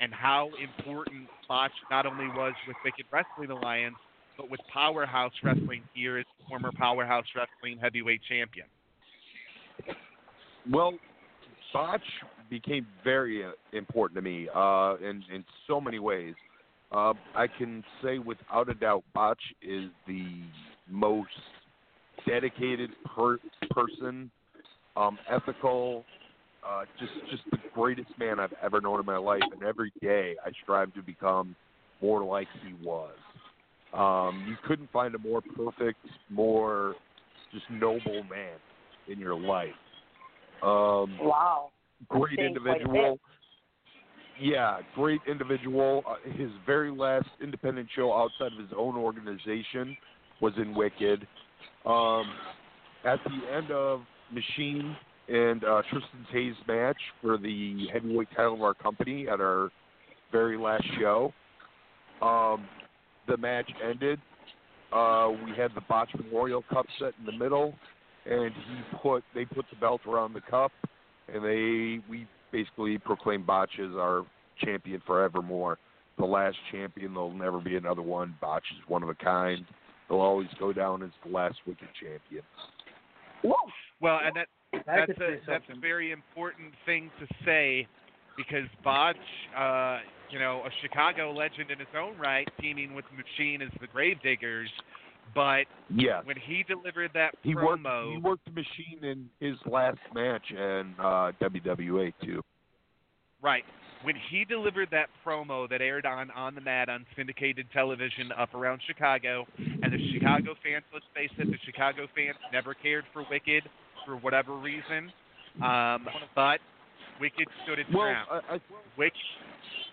and how important Botch not only was with Wicked Wrestling Alliance, but with Powerhouse Wrestling here as former Powerhouse Wrestling heavyweight champion. Well, Botch became very uh, important to me uh, in in so many ways. Uh, I can say without a doubt, Botch is the most dedicated per- person, um, ethical, uh, just just the greatest man I've ever known in my life. And every day I strive to become more like he was. Um, you couldn't find a more perfect, more just noble man in your life. Um, Wow. great individual. Yeah, great individual. Uh, his very last independent show outside of his own organization was in Wicked. Um, at the end of Machine and uh, Tristan Hayes match for the heavyweight title of our company at our very last show, um, the match ended. Uh, we had the Botch Memorial Cup set in the middle, and he put they put the belt around the cup, and they we basically proclaimed Botch as our champion forevermore. The last champion, there'll never be another one. Botch is one of a kind. He'll always go down as the last wicked champion. Well, and that I that's a that's a very important thing to say because Botch, uh, you know, a Chicago legend in his own right, teaming with Machine as the Gravediggers, but Yeah. when he delivered that He worked promo, he worked the machine in his last match in uh WWA too. Right. When he delivered that promo that aired on On the Mat on syndicated television up around Chicago, and the Chicago fans, let's face it, the Chicago fans never cared for Wicked for whatever reason. Um, but Wicked stood its Well, ground. I, I, Wicked,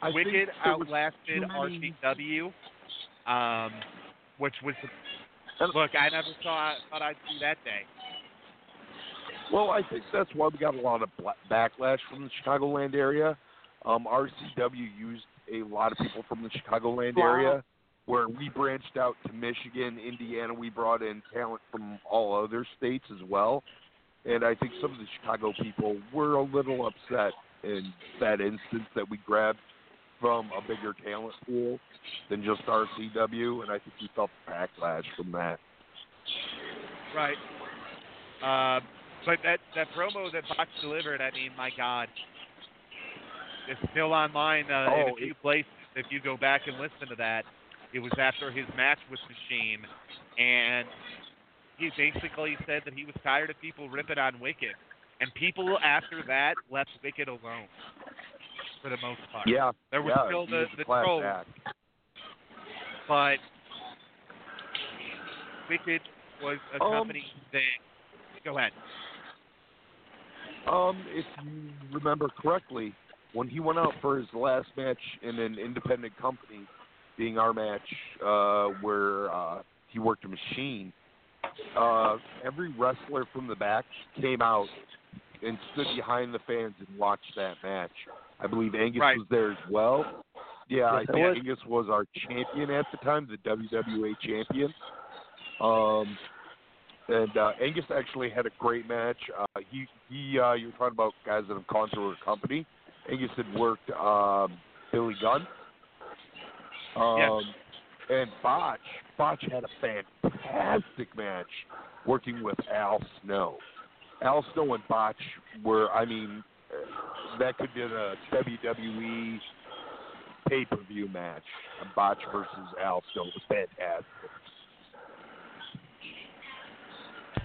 I Wicked outlasted many- RCW, um, which was look. I never saw thought I'd see that day. Well, I think that's why we got a lot of backlash from the Chicagoland area. Um, RCW used a lot of people from the Chicagoland area where we branched out to Michigan, Indiana. We brought in talent from all other states as well, and I think some of the Chicago people were a little upset in that instance that we grabbed from a bigger talent pool than just RCW, and I think we felt backlash from that. Right. Uh, but that that promo that Fox delivered, I mean, my God, it's still online uh, in Oh, a few places. If you go back and listen to that, it was after his match with Machine, and he basically said that he was tired of people ripping on Wicked, and people after that left Wicked alone for the most part. Yeah, there was yeah, still the the trolls, act. but Wicked was a Um, company that. Go ahead. Um, if you remember correctly, when he went out for his last match in an independent company, being our match, uh, where uh, he worked a machine, uh, every wrestler from the back came out and stood behind the fans and watched that match. I believe Angus Right. was there as well. Yeah, I Yes, it think was. Angus was our champion at the time, the WWA champion. Um, and uh, Angus actually had a great match. Uh, he he, uh, you were talking about guys that have gone through a company. Angus had worked um, Billy Gunn. Um, And Botch, Botch had a fantastic match working with Al Snow. Al Snow and Botch were, I mean, that could be a WWE pay per view match. Botch versus Al Snow was fantastic.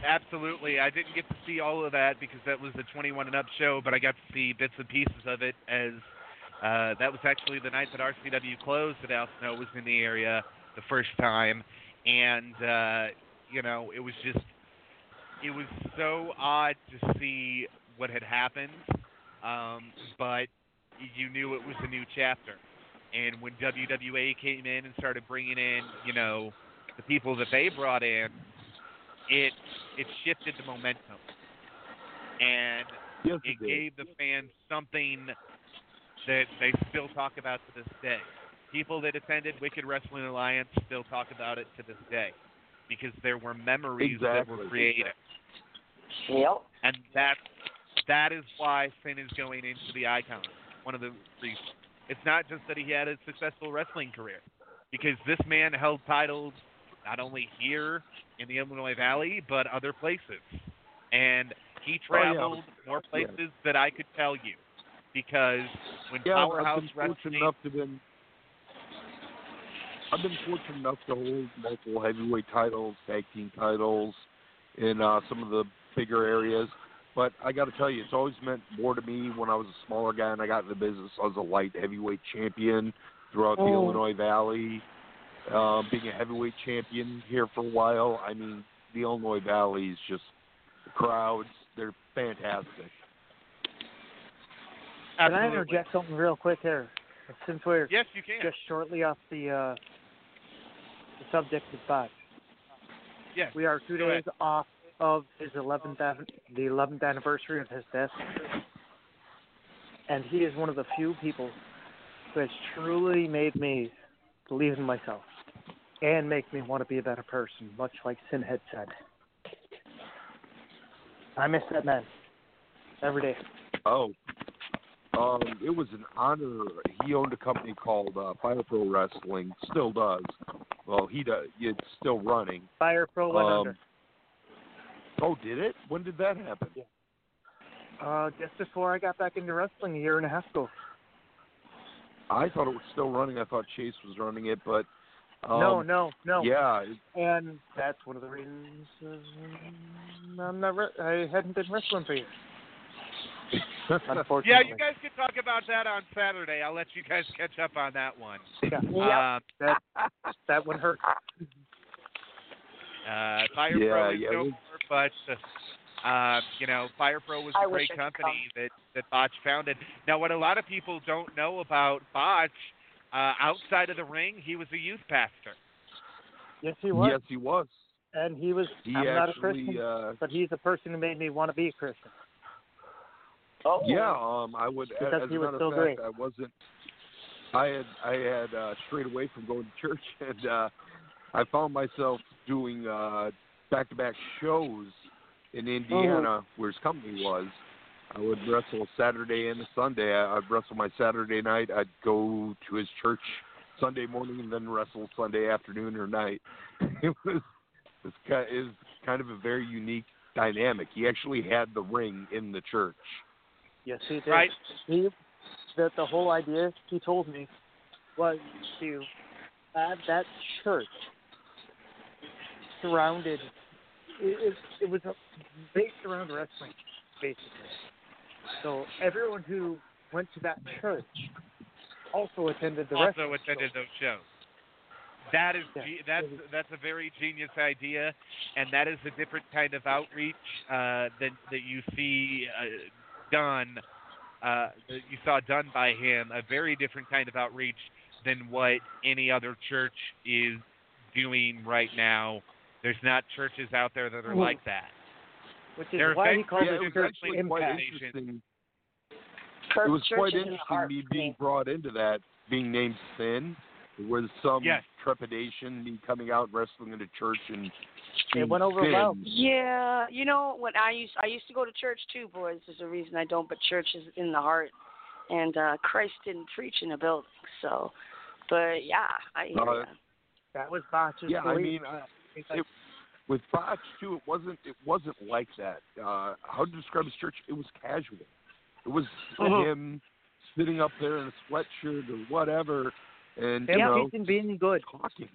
Absolutely. I didn't get to see all of that because that was the 21 and up show, but I got to see bits and pieces of it as uh, that was actually the night that RCW closed that Al Snow was in the area the first time. And, uh, you know, it was just, it was so odd to see what had happened, um, but you knew it was a new chapter. And when WWA came in and started bringing in, you know, the people that they brought in, it it shifted the momentum, and Yes, it it gave the fans something that they still talk about to this day. People that attended Wicked Wrestling Alliance still talk about it to this day because there were memories that were created, Yep. and that that is why Syn is going into the icon. One of the reasons. It's not just that he had a successful wrestling career, because this man held titles not only here in the Illinois Valley but other places, and he Oh, yeah. traveled more places than I could tell you. Because when Yeah, I've Powerhouse been fortunate Wrestling, enough to been. I've been fortunate enough to hold multiple heavyweight titles, tag team titles, in uh, some of the bigger areas. But I got to tell you, it's always meant more to me when I was a smaller guy and I got in the business. I was a light heavyweight champion throughout the Oh. Illinois Valley. Um, being a heavyweight champion here for a while, I mean, the Illinois Valley is just the crowds. They're fantastic. Can I interject something real quick here? Since we're yes, you can. just shortly off the uh, the subject of Botch. Yes. We are two Go days ahead. off of his 11th the 11th anniversary of his death, and he is one of the few people who has truly made me believe in myself and make me want to be a better person, much like Syn had said. I miss that man every day. Oh, um, it was an honor. He owned a company called uh, Fire Pro Wrestling. Still does. Well, he does. It's still running. Fire Pro went Um, under. Oh, did it? When did that happen? Uh, just before I got back into wrestling a year and a half ago. I thought it was still running. I thought Chase was running it, but um, no, no, no. Yeah, And that's one of the reasons I'm not. Re- I hadn't been wrestling for years. Unfortunately. Yeah, you guys can talk about that on Saturday. I'll let you guys catch up on that one. Yeah. Um, that that one hurt. Uh, Fire Yeah, Pro is yeah, no we- more, but uh, you know, Fire Pro was I a wish great company that that Botch founded. Now, what a lot of people don't know about Botch, uh, outside of the ring, he was a youth pastor. Yes, he was. yes, he was. And he was. He I'm not a Christian, uh, but he's the person who made me want to be a Christian. Oh. Yeah, um, I would. Because as he a was so of great. fact, I wasn't. I had I had uh, strayed away from going to church, and uh, I found myself doing uh, back-to-back shows in oh. Indiana, where his company was. I would wrestle Saturday and a Sunday. I- I'd wrestle my Saturday night. I'd go to his church Sunday morning, and then wrestle Sunday afternoon or night. It was it's kind is kind of a very unique dynamic. He actually had the ring in the church. Yes, he did. Right. He, the the whole idea he told me was to have that church surrounded. It, it, it was based around wrestling, basically. So everyone who went to that church also attended the also wrestling attended those shows. That is ge- that's that's a very genius idea, and that is a different kind of outreach uh, that that you see uh, done. Uh, that you saw done by him a very different kind of outreach than what any other church is doing right now. There's not churches out there that are like that. Which is There are why he called yeah, it it was church impact. interesting. Church, it was quite is in the interesting heart me being brought into that, being named Syn. There was some Yes. trepidation, me coming out and wrestling in a church and It went over Syn. well. Yeah, you know when I used I used to go to church too, boys. There's a reason I don't, but church is in the heart, and uh Christ didn't preach in a building. So, but yeah, I hear Uh, ya. That was Botch's Yeah, I mean, uh, it, with Fox too, it wasn't it wasn't like that. Uh, how to describe his church? It was casual. It was Mhm. him sitting up there in a sweatshirt or whatever, and Him you know, teaching being good. talking.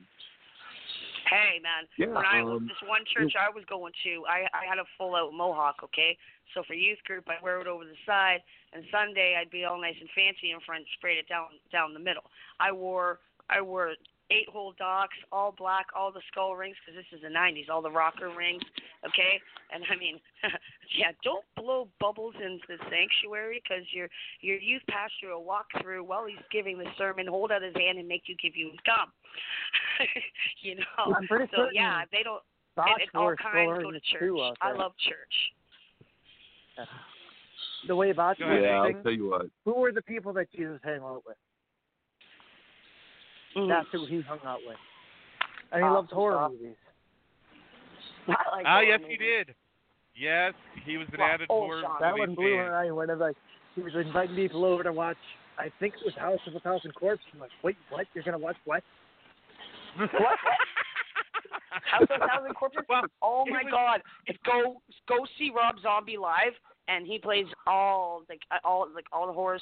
Hey man, Yeah, when I um, this one church I was going to, I I had a full out mohawk. Okay, so for youth group I wear it over the side, and Sunday I'd be all nice and fancy in front, sprayed it down down the middle. I wore I wore eight hole docks, all black, all the skull rings, because this is the '90s, all the rocker rings. Okay, and I mean, yeah, don't blow bubbles into the sanctuary, because your your youth pastor will walk through while he's giving the sermon, hold out his hand, and make you give you gum. you know. I'm pretty so certain yeah, they don't. Botch and, and all wore kinds skull go to church. I love church. The way Botch was Yeah, I'll tell you what. who were the people that Jesus hung out with? Mm. That's who he hung out with. And he Awesome loves horror stuff. movies. Like Ah, horror yes, he did. Yes, he was an Well, avid oh, horror Sean. That one blew fan. her eye when like he was inviting people over to watch. I think it was House of a Thousand Corpses. I'm like, wait, what? You're gonna watch what? What? House of a Thousand Corpses. oh my was- God! If go go see Rob Zombie live, and he plays all like uh, all like all the horror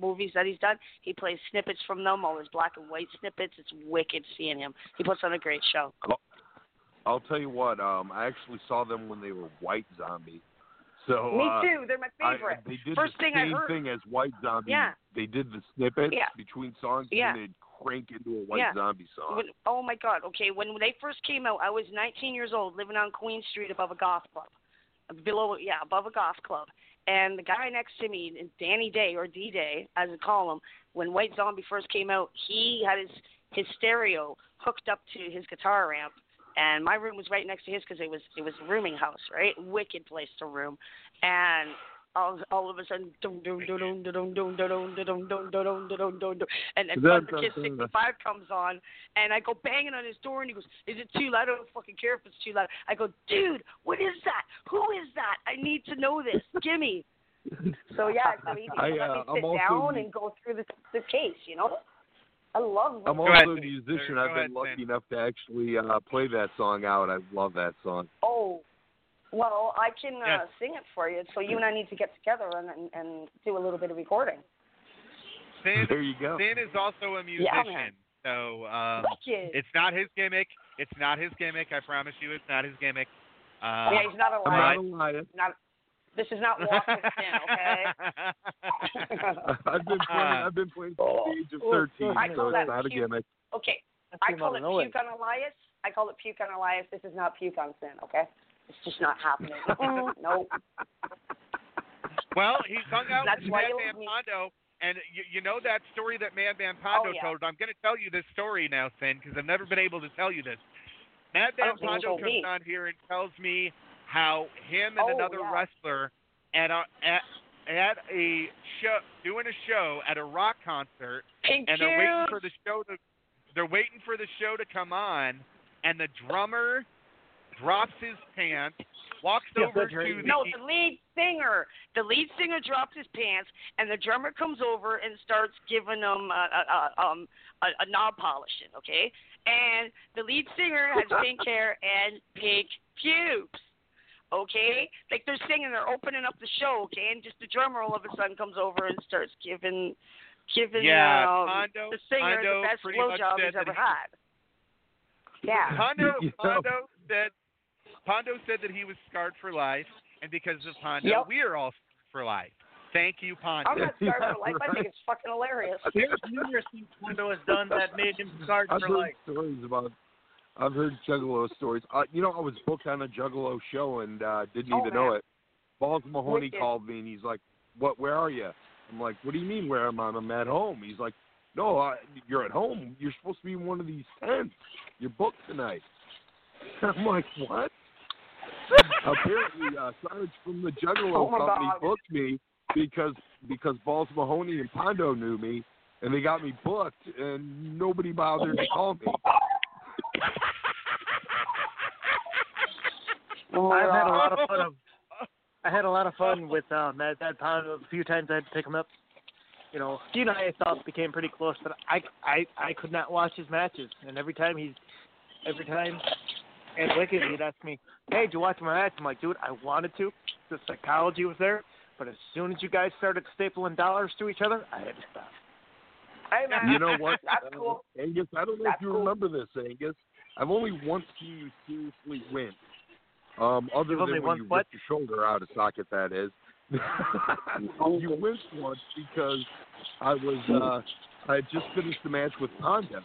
movies that he's done. He plays snippets from them, all his black and white snippets. It's wicked seeing him. He puts on a great show. I'll tell you what. Um, I actually saw them when they were White Zombie. So Me uh, too. They're my I- favorite. they did First the thing I same heard. thing as White Zombie. Yeah. They did the snippets Yeah. between songs, Yeah. and they'd crank into a White Yeah. Zombie song. When, oh my God! Okay, when they first came out, I was 19 years old, living on Queen Street above a goth club, below yeah, above a golf club. And the guy next to me, Danny Day or D Day, as I call him, when White Zombie first came out, he had his his stereo hooked up to his guitar amp, and my room was right next to his because it was it was a rooming house, right? Wicked place to room, and all, all of a sudden, dum dum dum dum dum dum dum dum dum dum dum dum dum dum, and then That's Thunder Kiss 65 comes on, and I go banging on his door, and he goes, "Is it too loud? I don't fucking care if it's too loud." I go, "Dude, what is that? Who is that? I need to know this. Gimme." So yeah, so he, he I, let uh, me I'm sit also- down and go through the the case. You know, I love. I'm also ahead, a musician. Go I've ahead, been lucky enough to actually uh, play that song out. I love that song. Oh, well, I can uh, Yes. sing it for you. So you and I need to get together and, and and do a little bit of recording. Syn, There you go. Syn is also a musician. Yeah, man. so um, it's not his gimmick. It's not his gimmick. I promise you, it's not his gimmick. Um, yeah, he's not a I'm liar. not a liar. Not. This is not walk with sin, okay? I've been playing. I've been playing since the age of Oh, 13, I so call it's that not a gimmick. Okay, I call it puke on Elias. I call it puke on Elias. This is not puke on sin, okay? It's just not happening. nope. well, he's hung out That's with why Madman you- Pondo, and you, you know that story that Madman Pondo Oh, yeah. told. I'm going to tell you this story now, Syn, because I've never been able to tell you this. Madman don't Pondo comes me. on here and tells me how him and Oh, another yeah. wrestler at a at at a show, doing a show at a rock concert, Pink and they're waiting for the show to, they're waiting for the show to come on, and the drummer drops his pants, walks over to the No, the lead singer. The lead singer drops his pants, and the drummer comes over and starts giving him a, a, a, um, a, a knob polishing. Okay, and the lead singer has pink hair and pink pubes. Okay, like they're singing, they're opening up the show. Okay, and just the drummer all of a sudden comes over and starts giving, giving Yeah, um, Pondo- the singer Pondo the best pretty much blowjob he's ever he- had. Yeah. Pondo, You know- said Pondo said that he was scarred for life, and because of Pondo, Yep. we are all scarred for life. Thank you, Pondo. I'm not scarred for life. I think it's fucking hilarious. There's numerous things Pondo has done that made him scarred I've for heard life. stories about. I've heard Juggalo stories. Uh, you know, I was booked on a Juggalo show and uh, didn't Oh, even know it. Balls Mahoney Wicked. called me and he's like, "What? Where are you?" I'm like, "What do you mean where am I? I'm at home." He's like, "No, I, you're at home. You're supposed to be in one of these tents. You're booked tonight." I'm like, "What?" Apparently, uh, Sarge from the Juggalo Oh, company God. booked me because because Balls Mahoney and Pondo knew me, and they got me booked, and nobody bothered to call me. I've had a lot of fun. Of, I had a lot of fun with uh, Madman Pondo. A few times I had to pick him up. You know, he and I thought became pretty close, but I, I, I could not watch his matches. And every time he's, every time, and Wicked, he'd ask me, "Hey, did you watch my match?" I'm like, "Dude, I wanted to. The psychology was there, but as soon as you guys started stapling dollars to each other, I had to stop." Hey man, You know what, That's uh, cool. Angus? I don't know That's if you cool. remember this, Angus. I've only once seen you seriously win. Um, other You've than when you what? ripped your shoulder out of socket, that is. you winced once because I was uh, I had just finished the match with Pondo,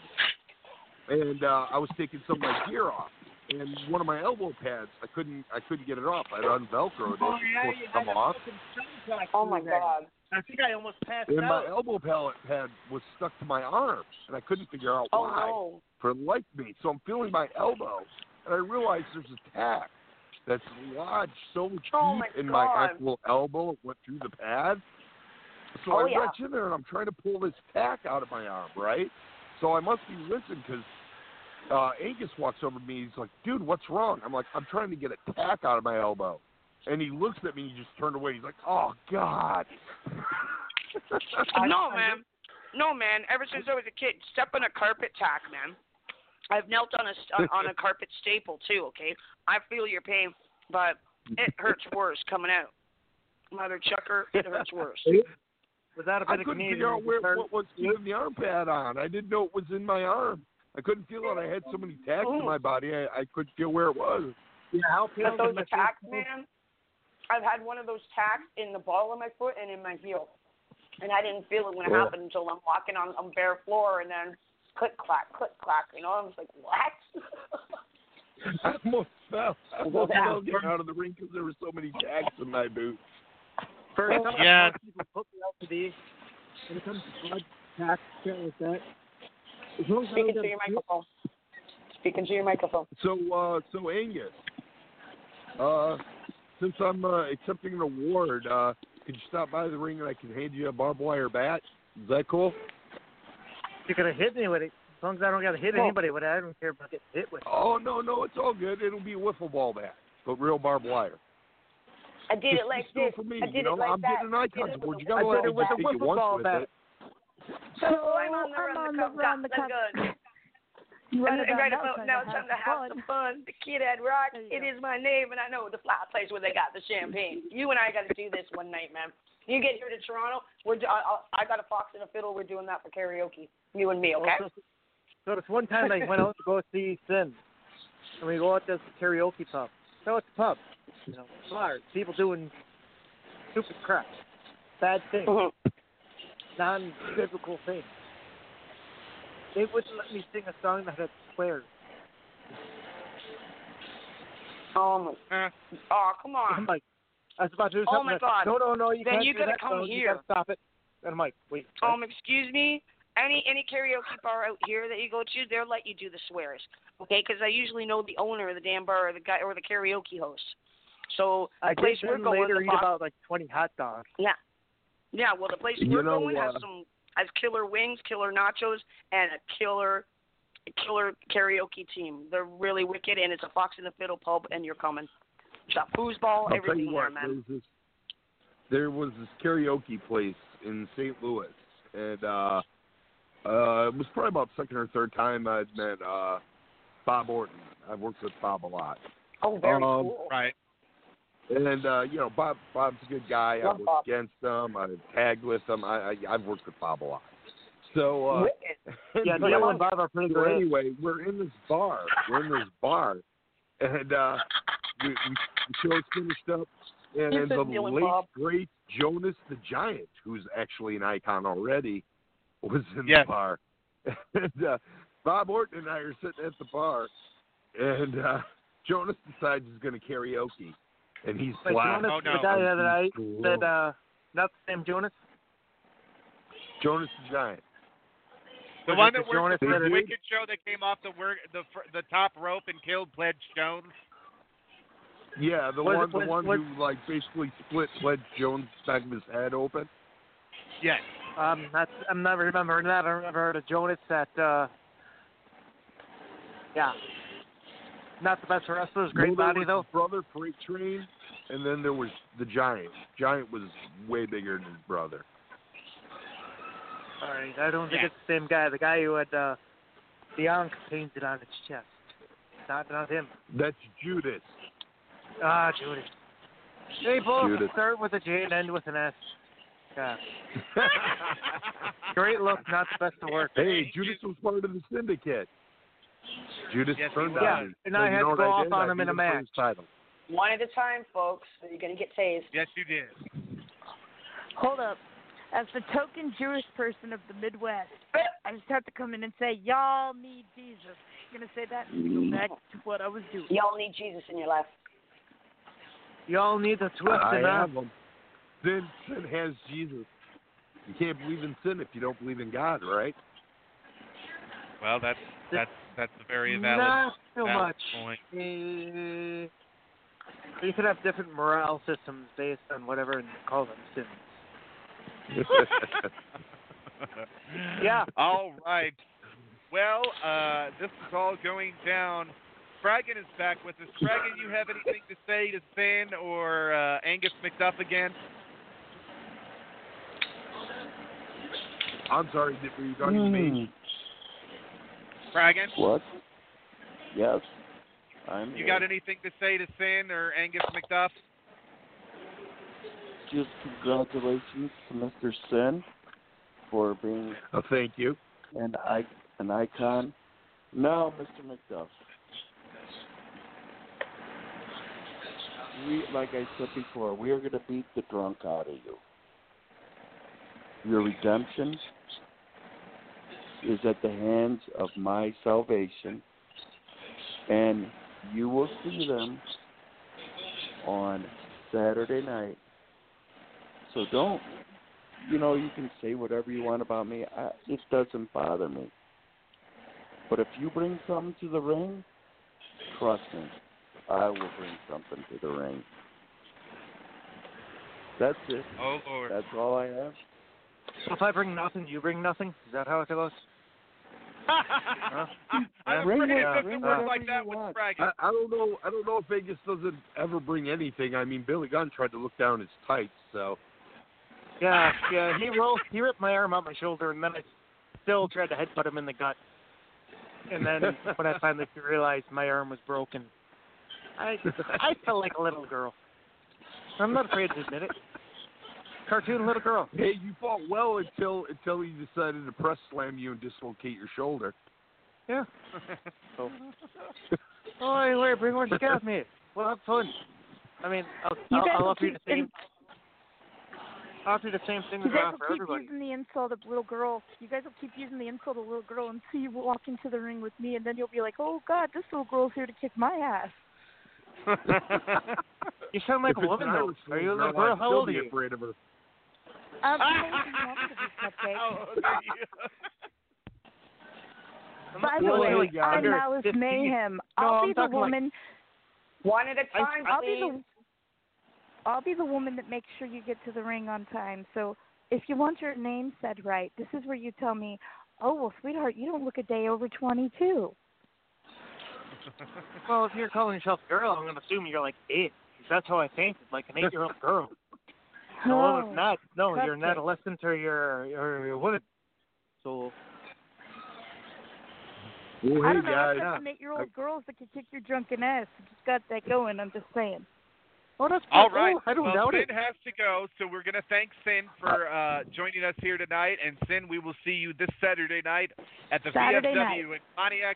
and uh, I was taking some of my gear off, and one of my elbow pads I couldn't I couldn't get it off. I'd unvelcroed it, Oh, it yeah, was to come off. Oh my god. I think I almost passed out. And my elbow pad pad was stuck to my arm, and I couldn't figure out Oh why no. for the life me. So I'm feeling my elbow, and I realize there's a tack that's lodged so oh deep Oh, my in my actual elbow, it went through the pad. So Oh, I yeah. reach in there and I'm trying to pull this tack out of my arm, right? So I must be listening because uh, Angus walks over to me. He's like, "Dude, what's wrong?" I'm like, "I'm trying to get a tack out of my elbow," and he looks at me. and He just turned away. He's like, "Oh God." no man. No man. Ever since I was a kid, step on a carpet tack, man. I've knelt on a on, on a carpet staple too. Okay, I feel your pain, but it hurts worse coming out. Mother chucker, it hurts worse. Without a I bit of couldn't Canadian, figure out where what was keeping the arm pad on. I didn't know it was in my arm. I couldn't feel it. I had so many tacks in oh. my body. I, I couldn't feel where it was. Yeah, how But those tacks, man, I've had one of those tacks in the ball of my foot and in my heel, and I didn't feel it when it Oh. happened until I'm walking on on bare floor, and then click clack, click clack. You know, I was like, what? I almost fell. I almost Yeah. fell getting out of the ring because there were so many tacks in my boot. First, Yeah. people put me out to be when it comes to blood tax, shit like that. As long as Speaking to your microphone. Speaking to your microphone. So, uh, so Angus, uh, since I'm uh, accepting an award, uh, could you stop by the ring and I can hand you a barbed wire bat? Is that cool? You're gonna hit me with it. As long as I don't gotta hit Oh. anybody with it, I don't care about getting hit with it. Oh no, no, it's all good. It'll be a wiffle ball bat, but real barbed wire. I did Just- it like just this. for me, I did you know, it like I'm that. getting an eye I did it contact. You a- gotta I let me with a take it wiffle once ball with bat. it. So oh, I'm on the I'm run, on the the cup, run, got the the gun. Right and, and right now, about now, it's time to have fun. some fun. The kid had rock. It is my name, and I know the fly place where they got the champagne. You and I got to do this one night, man. You get here to Toronto, we're do- I, I I got a fox and a fiddle. We're doing that for karaoke. You and me, okay? So this one time I went out to go see Sin, and we go out to this karaoke pub. So it's a pub, you know, bars, people doing stupid crap, bad things, mm-hmm. Mm-hmm. non-biblical things. They wouldn't let me sing a song that had swears. Um, oh, come on. I'm like, I was about to do something. Oh, my that- God. No, no, no, you Then can't you do gotta that. come no, You here. gotta stop it. And I'm like, wait. Um, excuse me. Any any karaoke bar out here that you go to, they'll let you do the swears, okay? Because I usually know the owner of the damn bar or the guy or the karaoke host. So the I place did we're going, later the eat box- about like 20 hot dogs. yeah, Yeah, well, the place You we're know, going has uh, some has killer wings, killer nachos, and a killer killer karaoke team. They're really wicked, and it's a Fox and the Fiddle pub, and you're coming. Got foosball, I'll everything you there, what, man. there's this, there was this karaoke place in St. Louis, and uh, uh, it was probably about second or third time I'd met uh, Bob Orton. I've worked with Bob a lot. Oh, very Um, cool. Right. And uh, you know, Bob Bob's a good guy. I Love worked Bob. against him. I've tagged with him. I, I I've worked with Bob a lot. So uh, Yeah, anyway, Neil and Bob are pretty so great. anyway, we're in this bar. We're in this bar, and uh, we, we the show's finished up, You and the Neil late Bob. great Jonas the Giant, who's actually an icon already, was in Yes. the bar. and uh, Bob Orton and I are sitting at the bar, and uh, Jonas decides he's going to karaoke, and he's Wait, black. Jonas, the guy the other night said, uh, not the same Jonas. Jonas the Giant. The Was one it that the Jonas worked the Wicked show that came off the work the fir- the top rope and killed Pledge Jones. Yeah, the Was one, the was- one was- who like basically split Pledge Jones' back of his head open. Yes. Um, that's I'm not remembering that. I've never heard of Jonas at. uh Yeah. Not the best wrestlers, great Well, there body was though. his brother Freight Train, and then there was the Giant. Giant was way bigger than his brother. All right, I don't think Yeah. it's the same guy. The guy who had uh, the Ankh painted on its chest. Not not him. That's Judas. Ah, Judas. They both Judas. start with a J and end with an S. Yeah. Great look, not the best to work. Hey, Judas was part of the syndicate. Judas Yes, he turned was. on Yeah, me. and So I you had know to go off on I him beat in a for match. his Title. One at a time, folks. So you're gonna get tased. Yes, you did. Hold up. As the token Jewish person of the Midwest, I just have to come in and say, y'all need Jesus. I'm gonna say that and go back to what I was doing. Y'all need Jesus in your life. Y'all need to twist I it up. have them. Sin, sin has Jesus. You can't believe in sin if you don't believe in God, right? Well, that's that's that's a very valid, Not so valid much. point. Eh, you could have different morale systems based on whatever and call them sins. Yeah. All right. Well, uh, this is all going down. Spraggon is back with us. Spraggon, you have anything to say to Syn or uh, Angus McDuff again? I'm sorry, did- were you talking to me? Spraggon, What? Yes. I'm you here. got anything to say to Syn or Angus McDuff? Just congratulations to Mr. Syn for being Oh, thank you. an, I- an icon. Now, Mr. McDuff. We, like I said before, we are going to beat the drunk out of you. Your redemption is at the hands of my salvation, and you will see them on Saturday night. So don't, you know, you can say whatever you want about me. I, it doesn't bother me. But if you bring something to the ring, trust me, I will bring something to the ring. That's it. Oh Lord. That's all I have. So if I bring nothing, you bring nothing? Is that how it goes? Huh? I'm afraid it what- doesn't bring work like that with want. I, I don't know. I don't know if Vegas doesn't ever bring anything. I mean, Billy Gunn tried to look down his tights, so Yeah, yeah. He rolled. He ripped my arm out my shoulder, and then I still tried to headbutt him in the gut. And then when I finally realized my arm was broken, I I felt like a little girl. I'm not afraid to admit it. Cartoon little girl. hey, you fought well until until he decided to press slam you and dislocate your shoulder. Yeah. So. Oh, hey, wait, bring what you got me. We'll have fun. I mean, I'll, You I'll, guys I'll offer you the same. in- I'll offer you the same thing You as I guys offer will keep everybody. using the insult of little girl. You guys will keep using the insult of little girl until you walk into the ring with me, and then you'll be like, "Oh God, this little girl's here to kick my ass." You sound like If a woman an though. Irish Are you a girl, little girl? I'd How old are you? Afraid of her. Um, you know, you want to be cupcake. By the Well, way, like, I'm under Malice 15. Mayhem. No, I'll I'm be the talking like- woman. One at a time, I'll be please. the. I'll be the woman that makes sure you get to the ring on time. So if you want your name said right, this is where you tell me, "Oh well, sweetheart, you don't look a day over 22." Well, if you're calling yourself a girl, I'm going to assume you're like eight. 'cause that's how I painted, like an eight-year-old girl. No, Oh, it's not. No, you're an cupcake. adolescent or you're or you're a woman. So Well, I hey don't know. guys, I've got some eight-year-old girls that can kick your drunken ass. You just got that going. I'm just saying. Oh, that's All cool. I don't well, doubt Syn it. has to go, so we're going to thank Syn for uh, joining us here tonight. And Syn, we will see you this Saturday night at the Saturday VFW night. in Pontiac,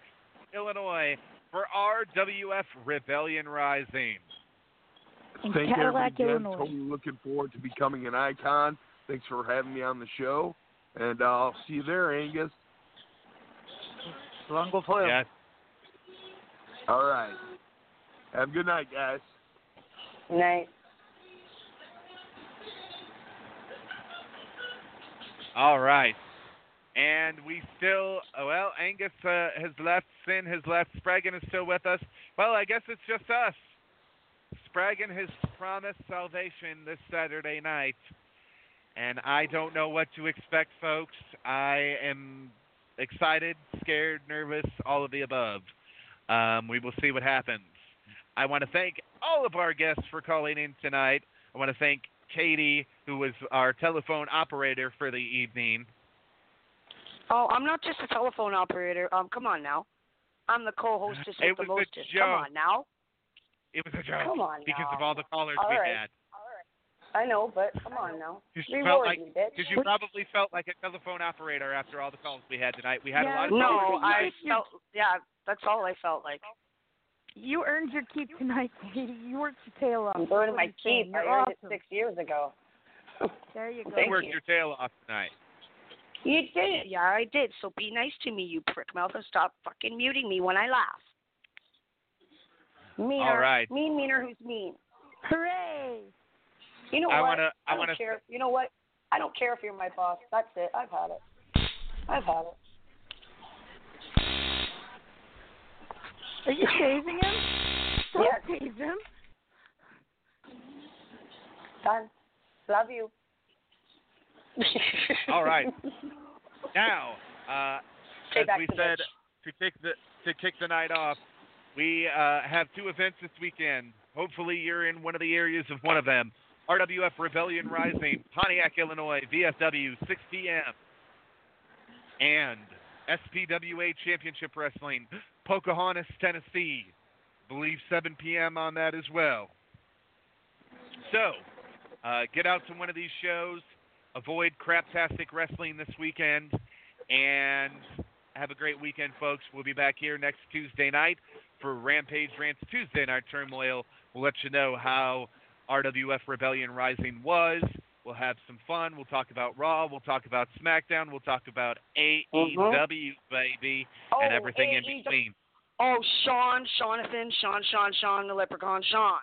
Illinois, for RWF Rebellion Rising. In Thank you Cadillac, again. Illinois. Totally looking forward to becoming an icon. Thanks for having me on the show, and uh, I'll see you there, Angus. Long go foil. Yes. All right. Have a good night, guys. Night. All right. And we still, well, Angus uh, has left, Syn has left, Spraggon is still with us. Well, I guess it's just us. Spraggon has promised salvation this Saturday night, and I don't know what to expect, folks. I am excited, scared, nervous, all of the above. Um, we will see what happens. I want to thank all of our guests for calling in tonight. I want to thank Katie, who was our telephone operator for the evening. Oh, I'm not just a telephone operator. Um, come on now. I'm the co-hostess It with the mostest. Come on now. It was a joke Come on because now. of all the callers All we right. had. I know, but come on now. Because you felt like, me, bitch. because you probably felt like a telephone operator after all the calls we had tonight. We had a lot of No, I felt. Yeah, that's all I felt like. You earned your keep tonight, Katie. You worked your tail off. I'm That's burning my I'm keep. I You're earned awesome. it six years ago. There you go. Thank you worked you. your tail off tonight. You did. Yeah, I did. So be nice to me, you prick mouth, and stop fucking muting me when I laugh. Meaner. All right. Mean meaner who's mean. Hooray! You know I what? wanna- I don't wanna- care. You know what? I don't care if you're my boss. That's it. I've had it. I've had it. Are you tasing him? Don't Yes. tase him. Done. Love you. All right. Now, uh, as we said, bitch. to kick the to kick the night off, we uh, have two events this weekend. Hopefully, you're in one of the areas of one of them. RWF Rebellion Rising, Pontiac, Illinois, VFW, 6 p.m. And SPWA Championship Wrestling, Pocahontas, Tennessee. Believe 7 p.m. on that as well. So, uh, get out to one of these shows. Avoid craptastic wrestling this weekend, and have a great weekend, folks. We'll be back here next Tuesday night for Rampage Rants Tuesday Night Turmoil. We'll let you know how RWF Rebellion Rising was. We'll have some fun. We'll talk about Raw. We'll talk about SmackDown. We'll talk about mm-hmm. AEW, baby, oh, and Oh, everything in between. Oh, Sean, Jonathan, Sean, Sean, Sean, the leprechaun, Sean.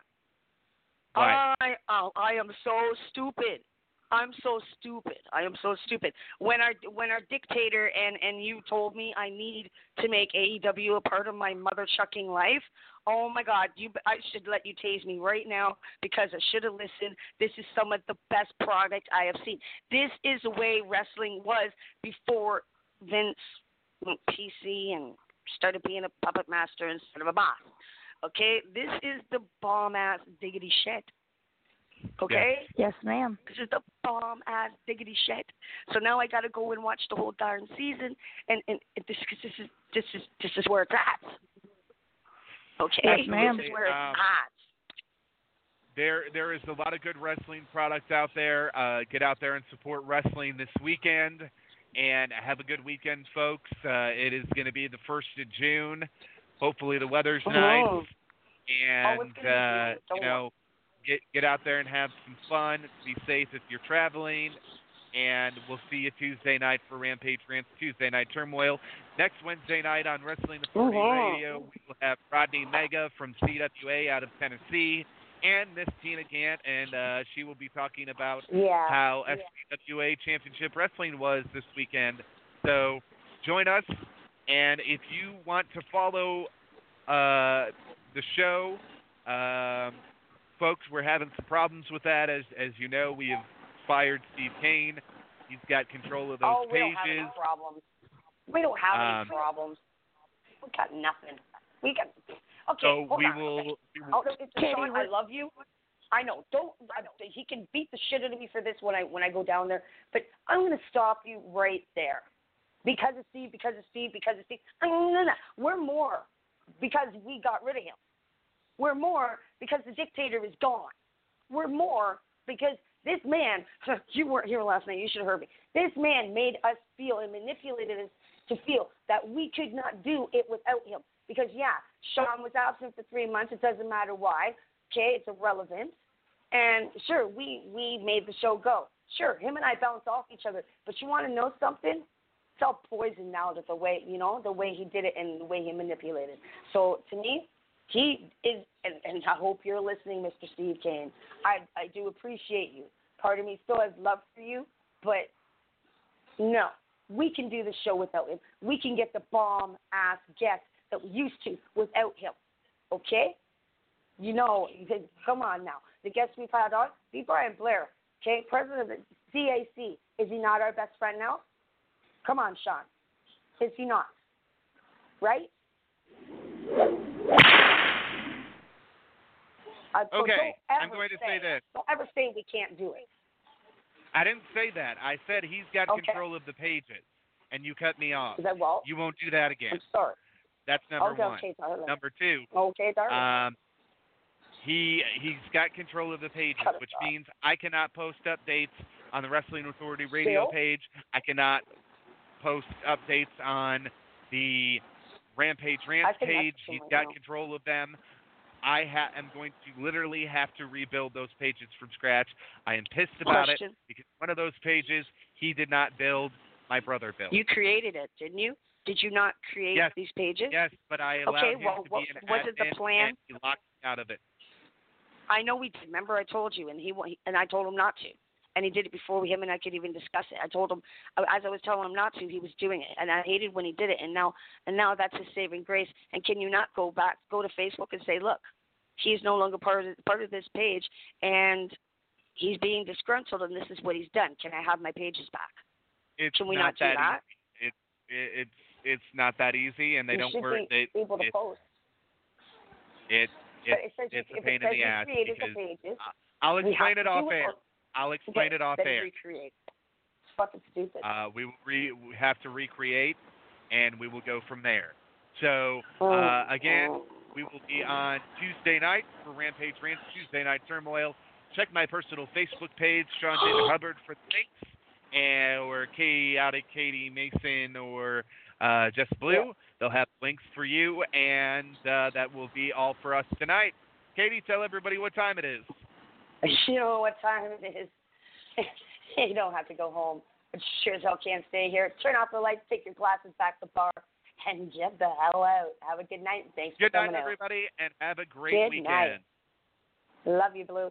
Right. I, oh, I am so stupid. I'm so stupid. I am so stupid. When our when our dictator and and you told me I need to make AEW a part of my mother chucking life. Oh my God! You, I should let you tase me right now because I should have listened. This is some of the best product I have seen. This is the way wrestling was before Vince went PC and started being a puppet master instead of a boss. Okay, this is the bomb ass diggity shit. Okay, Yes, ma'am. this is the bomb ass diggity shit. So now I got to go and watch the whole darn season, and and this cause this is this is this is where it's at. Okay, Yes, ma'am. this is where it's Um, at. there there is a lot of good wrestling product out there. Uh, get out there and support wrestling this weekend, and have a good weekend, folks. Uh, it is going to be the first of June. Hopefully the weather's Oh. nice, and gonna uh, you know, get get out there and have some fun. Be safe if you're traveling. And we'll see you Tuesday night for Rampage Rants Tuesday Night Turmoil. Next Wednesday night on Wrestling Authority Mhm. Radio, we will have Rodney Mega from CWA out of Tennessee and Miss Tina Gant, and uh, she will be talking about Yeah. how yeah. SPWA Championship Wrestling was this weekend. So join us, and if you want to follow uh, the show, um, folks, we're having some problems with that. As as you know, we have fired Steve Kane He's got control of those oh, we pages. don't have any problems. We don't have Um, any problems. We got nothing. We got. Okay, so hold we on. will. we will- Oh, no, it's Sean, I love you. I know. Don't. I, he can beat the shit out of me for this when I when I go down there. But I'm going to stop you right there, because of Steve. Because of Steve. Because of Steve. No, no, no, no. We're more because we got rid of him. We're more because the dictator is gone. We're more because this man. You weren't here last night. You should have heard me. This man made us feel and manipulated us to feel that we could not do it without him. Because yeah, Sean was absent for three months. It doesn't matter why. Okay, it's irrelevant. And sure, we we made the show go. Sure, him and I bounced off each other. But you want to know something? It's all poison now. That the way you know the way he did it and the way he manipulated. So to me, he is, and, and I hope you're listening, Mr. Steve Kane. I I do appreciate you. Part of me still has love for you, but no, we can do the show without him. We can get the bomb ass guests that we used to without him. Okay? You know, come on now. The guests we've had on, be Brian Blair, okay? President of the CAC. Is he not our best friend now? Come on, Sean. Is he not? Right? Uh, so Okay, I'm going to say this. Don't ever say we can't do it. I didn't say that. I said he's got Okay. control of the pages, and you cut me off. Is that well? You won't do that again. I'm sorry. That's number okay, one. okay, darling. Number two, Okay, darling. um, he he's got control of the pages, which off. means I cannot post updates on the Wrestling Authority radio Still? page. I cannot post updates on the Rampage Rampage. Rants think that's page. too He's got now. control of them. I ha- am going to literally have to rebuild those pages from scratch. I am pissed about it because one of those pages he did not build. My brother built. You created it, didn't you? Did you not create Yes. these pages? Yes, but I allowed Okay, him well, to what- be an was it the plan? and he locked me out of it. I know we did. Remember, I told you, and he and I told him not to, and he did it before him and I could even discuss it. I told him as I was telling him not to, he was doing it, and I hated when he did it. And now, and now that's his saving grace. And can you not go back, go to Facebook and say, look, he's no longer part of part of this page, and he's being disgruntled, and this is what he's done. Can I have my pages back? It's Can we not not do that that? It, it, it's it's not that easy, and they you don't should work. They, able to it, post. it, it, it says it's a pain it in the ass because the pages, I'll explain it to off air. I'll explain it off then air. recreate. It's fucking stupid. Uh, we will re- we have to recreate, and we will go from there. So Oh, uh, again, we will be on Tuesday night for Rampage Rants, Tuesday Night Turmoil. Check my personal Facebook page, Sean David Hubbard, for links, and or Chaotic Katie Mason or uh, Jess Blue. They'll have links for you, and uh, that will be all for us tonight. Katie, tell everybody what time it is. You know what time it is. you don't have to go home, but you sure as hell can't stay here. Turn off the lights, take your glasses back to the bar, and get the hell out. Have a good night. and Thanks Good for night, coming everybody, and have a great Good weekend. night. Love you, Blue.